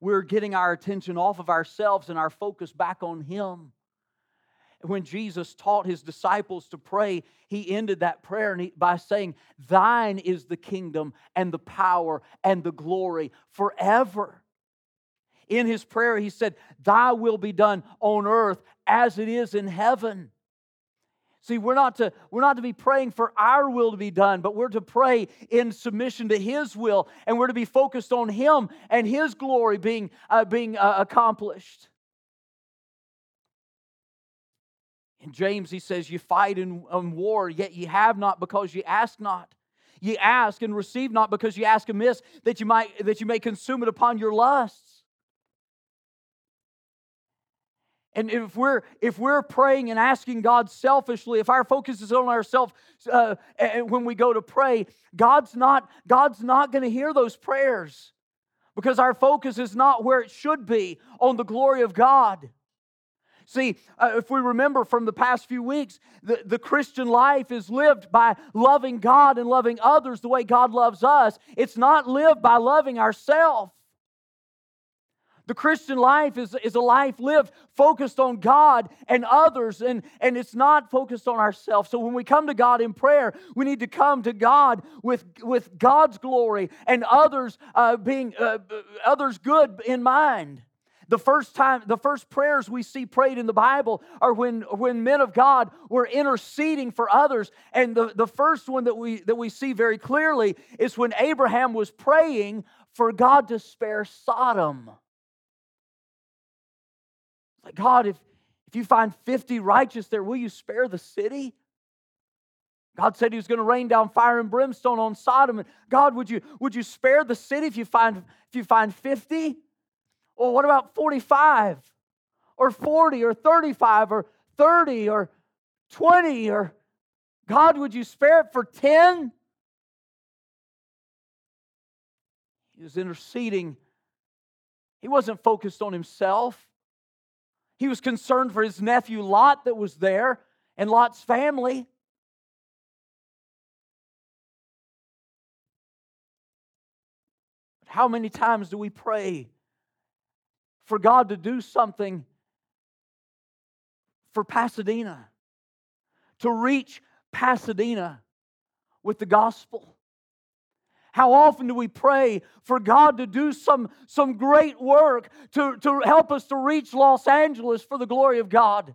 We're getting our attention off of ourselves and our focus back on Him. When Jesus taught His disciples to pray, He ended that prayer by saying, Thine is the kingdom and the power and the glory forever. In his prayer, he said, Thy will be done on earth as it is in heaven. See, we're not to we're not to be praying for our will to be done, but we're to pray in submission to His will, and we're to be focused on Him and His glory being uh, being uh, accomplished. In James, he says, "You fight in, in war, yet ye have not because ye ask not. Ye ask and receive not because ye ask amiss, that you might that you may consume it upon your lusts." And if we're if we're praying and asking God selfishly, if our focus is on ourselves uh, when we go to pray, God's not God's not going to hear those prayers because our focus is not where it should be on the glory of God. See, uh, if we remember from the past few weeks, the, the Christian life is lived by loving God and loving others the way God loves us. It's not lived by loving ourselves. The Christian life is, is a life lived focused on God and others, and, and it's not focused on ourselves. So when we come to God in prayer, we need to come to God with, with God's glory and others uh, being uh, others good in mind. The first time, the first prayers we see prayed in the Bible are when, when men of God were interceding for others. And the, the first one that we that we see very clearly is when Abraham was praying for God to spare Sodom. God, if, if you find 50 righteous there, will you spare the city? God said he was going to rain down fire and brimstone on Sodom. And God, would you, would you spare the city if you find if you find 50? Well, what about 45? Or 40 or 35 or 30 or 20 or God, would you spare it for 10? He was interceding. He wasn't focused on himself. He was concerned for his nephew Lot that was there and Lot's family. How many times do we pray for God to do something for Pasadena, to reach Pasadena with the gospel? How often do we pray for God to do some, some great work to, to help us to reach Los Angeles for the glory of God?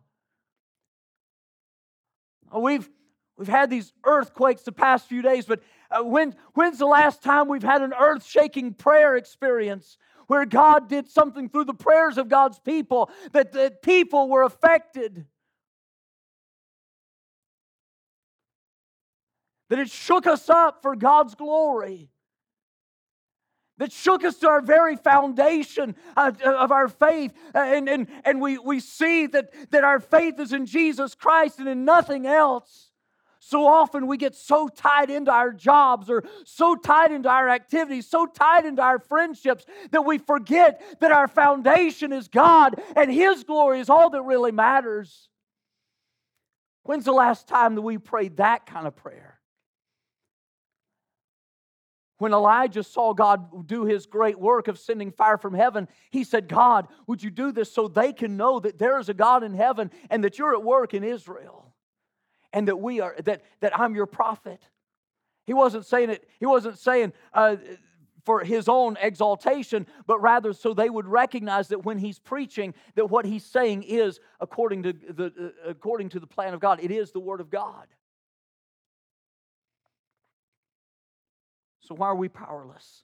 Uh, we've, we've had these earthquakes the past few days, but uh, when, when's the last time we've had an earth shaking prayer experience where God did something through the prayers of God's people that, that people were affected? that it shook us up for God's glory. That shook us to our very foundation uh, of our faith. Uh, and, and, and we, we see that, that our faith is in Jesus Christ and in nothing else. So often we get so tied into our jobs or so tied into our activities, so tied into our friendships that we forget that our foundation is God and His glory is all that really matters. When's the last time that we prayed that kind of prayer? When Elijah saw God do his great work of sending fire from heaven, he said, God, would you do this so they can know that there is a God in heaven and that you're at work in Israel and that we are, that, that I'm your prophet? He wasn't saying it, he wasn't saying, uh, for his own exaltation, but rather so they would recognize that when he's preaching, that what he's saying is according to the, uh, according to the plan of God. It is the Word of God. So why are we powerless?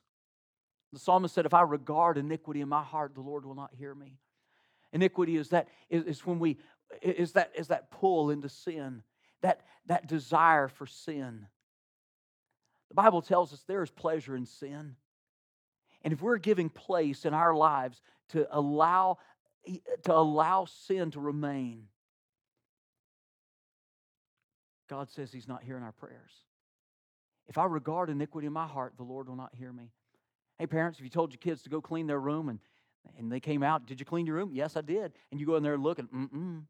The psalmist said, If I regard iniquity in my heart, the Lord will not hear me. Iniquity is that is, is when we is that is that pull into sin, that that desire for sin. The Bible tells us there is pleasure in sin. And if we're giving place in our lives to allow to allow sin to remain, God says He's not hearing our prayers. If I regard iniquity in my heart, the Lord will not hear me. Hey, parents, if you told your kids to go clean their room and, and they came out, did you clean your room? Yes, I did. And you go in there looking, mm-mm.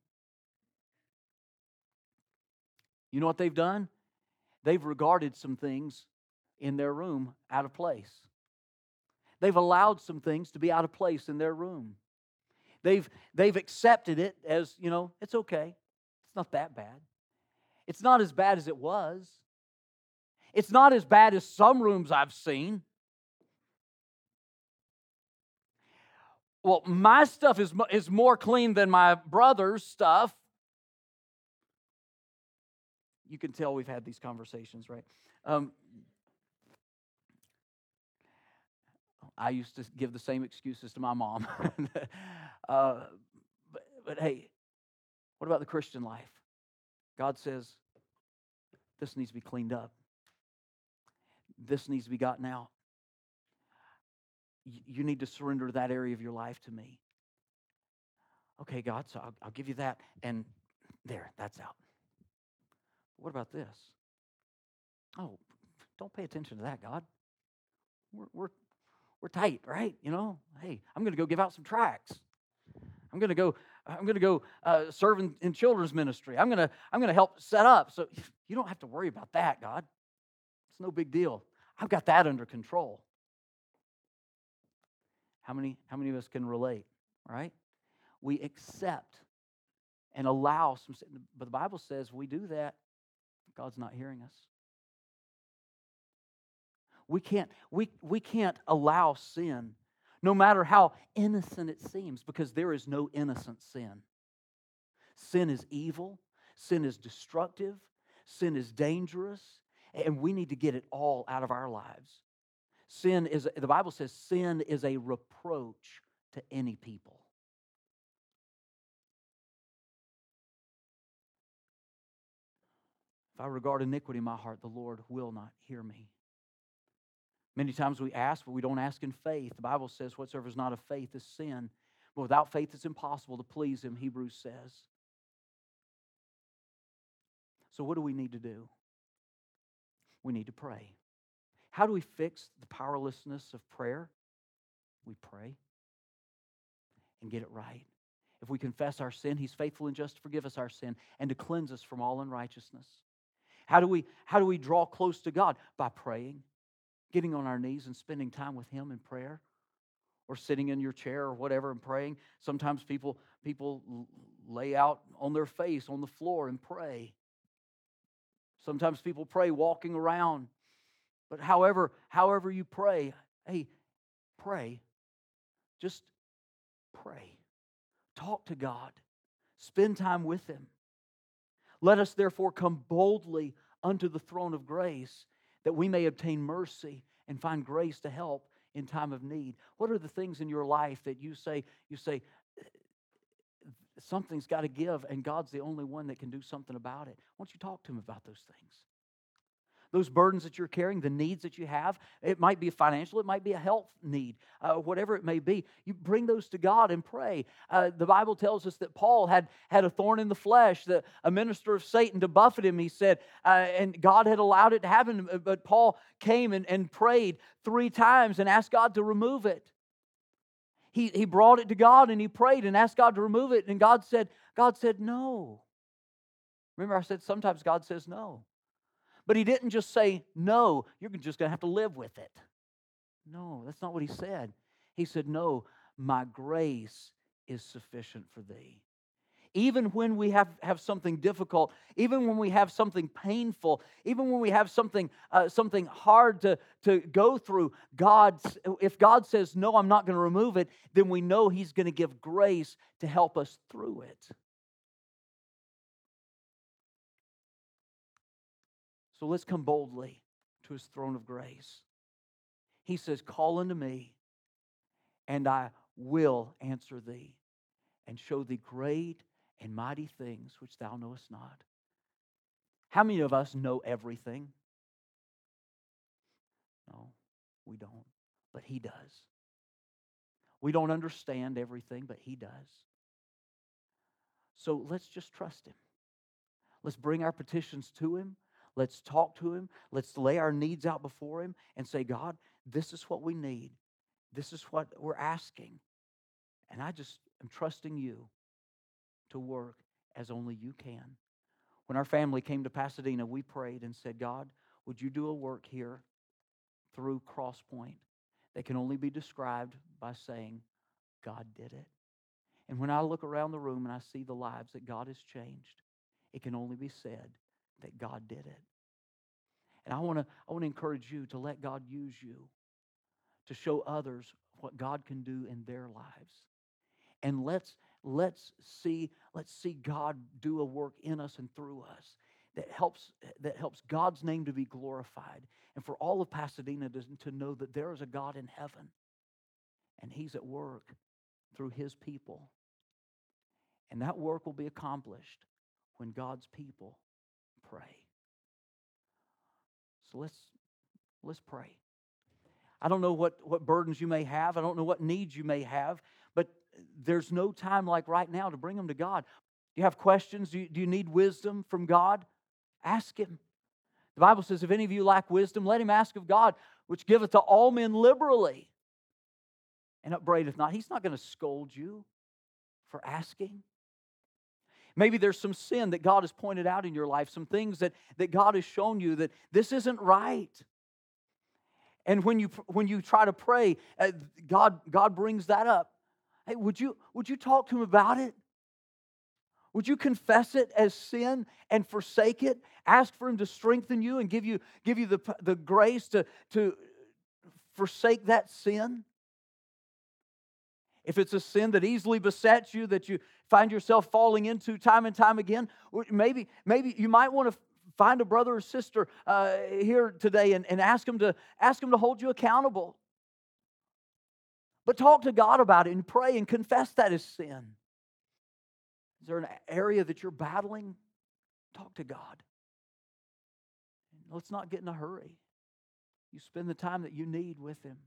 You know what they've done? They've regarded some things in their room out of place. They've allowed some things to be out of place in their room. They've, they've accepted it as, you know, it's okay. It's not that bad. It's not as bad as it was. It's not as bad as some rooms I've seen. Well, my stuff is, is more clean than my brother's stuff. You can tell we've had these conversations, right? Um, I used to give the same excuses to my mom. uh, but, but hey, what about the Christian life? God says this needs to be cleaned up this needs to be gotten out. You need to surrender that area of your life to me. Okay, God, so I'll, I'll give you that. And there, that's out. What about this? Oh, don't pay attention to that, God. We're, we're, we're tight, right? You know, hey, I'm going to go give out some tracts. I'm going to go I'm going to go uh, serve in, in children's ministry. I'm going to I'm going to help set up. So you don't have to worry about that, God. It's no big deal. I've got that under control. How many, how many of us can relate, right? We accept and allow some but the Bible says we do that, God's not hearing us. We can't, we, we can't allow sin, no matter how innocent it seems, because there is no innocent sin. Sin is evil, sin is destructive, sin is dangerous, and we need to get it all out of our lives. Sin is, the Bible says, sin is a reproach to any people. If I regard iniquity in my heart, the Lord will not hear me. Many times we ask, but we don't ask in faith. The Bible says, whatsoever is not of faith is sin. But without faith, it's impossible to please Him, Hebrews says. So, what do we need to do? We need to pray. How do we fix the powerlessness of prayer? We pray and get it right. If we confess our sin, He's faithful and just to forgive us our sin and to cleanse us from all unrighteousness. How do we, how do we draw close to God? By praying, getting on our knees and spending time with Him in prayer, or sitting in your chair or whatever and praying. Sometimes people, people lay out on their face on the floor and pray. Sometimes people pray walking around. But however, however you pray, hey, pray. Just pray. Talk to God. Spend time with Him. Let us therefore come boldly unto the throne of grace that we may obtain mercy and find grace to help in time of need. What are the things in your life that you say, you say, something's got to give, and God's the only one that can do something about it? Why don't you talk to Him about those things? those burdens that you're carrying, the needs that you have. It might be financial, it might be a health need, uh, whatever it may be. You bring those to God and pray. Uh, the Bible tells us that Paul had, had a thorn in the flesh, that a minister of Satan to buffet him, he said, uh, and God had allowed it to happen. But Paul came and, and prayed three times and asked God to remove it. He, he brought it to God and he prayed and asked God to remove it. And God said, God said, no. Remember, I said sometimes God says no. But he didn't just say, no, you're just going to have to live with it. No, that's not what he said. He said, no, my grace is sufficient for thee. Even when we have, have something difficult, even when we have something painful, even when we have something, uh, something hard to, to go through, God, if God says, No, I'm not going to remove it, then we know He's going to give grace to help us through it. So let's come boldly to his throne of grace. He says, Call unto me, and I will answer thee, and show thee great and mighty things which thou knowest not. How many of us know everything? No, we don't. But he does. We don't understand everything, but he does. So let's just trust him. Let's bring our petitions to him. Let's talk to Him. Let's lay our needs out before Him and say, God, this is what we need. This is what we're asking. And I just am trusting you to work as only you can. When our family came to Pasadena, we prayed and said, God, would you do a work here through Crosspoint that can only be described by saying, God did it? And when I look around the room and I see the lives that God has changed, it can only be said, that God did it. And I want to I want to encourage you to let God use you to show others what God can do in their lives. And let's let's see let's see God do a work in us and through us that helps that helps God's name to be glorified and for all of Pasadena to, to know that there is a God in heaven and he's at work through his people. And that work will be accomplished when God's people pray. So let's let's pray. I don't know what, what burdens you may have. I don't know what needs you may have, there's no time like right now to bring them to God. Do you have questions? Do you, do you need wisdom from God? Ask Him. The Bible says, if any of you lack wisdom, let him ask of God, which giveth to all men liberally and upbraideth not. He's not going to scold you for asking. Maybe there's some sin that God has pointed out in your life, some things that, that God has shown you that this isn't right. And when you, when you try to pray, uh, God, God brings that up. Hey, would you, would you talk to him about it? Would you confess it as sin and forsake it? Ask for him to strengthen you and give you, give you the, the grace to, to forsake that sin? If it's a sin that easily besets you, that you find yourself falling into time and time again, maybe, maybe you might want to find a brother or sister uh, here today and, and ask them to ask them to hold you accountable. But talk to God about it and pray and confess that as sin. Is there an area that you're battling? Talk to God. Let's not get in a hurry. You spend the time that you need with Him.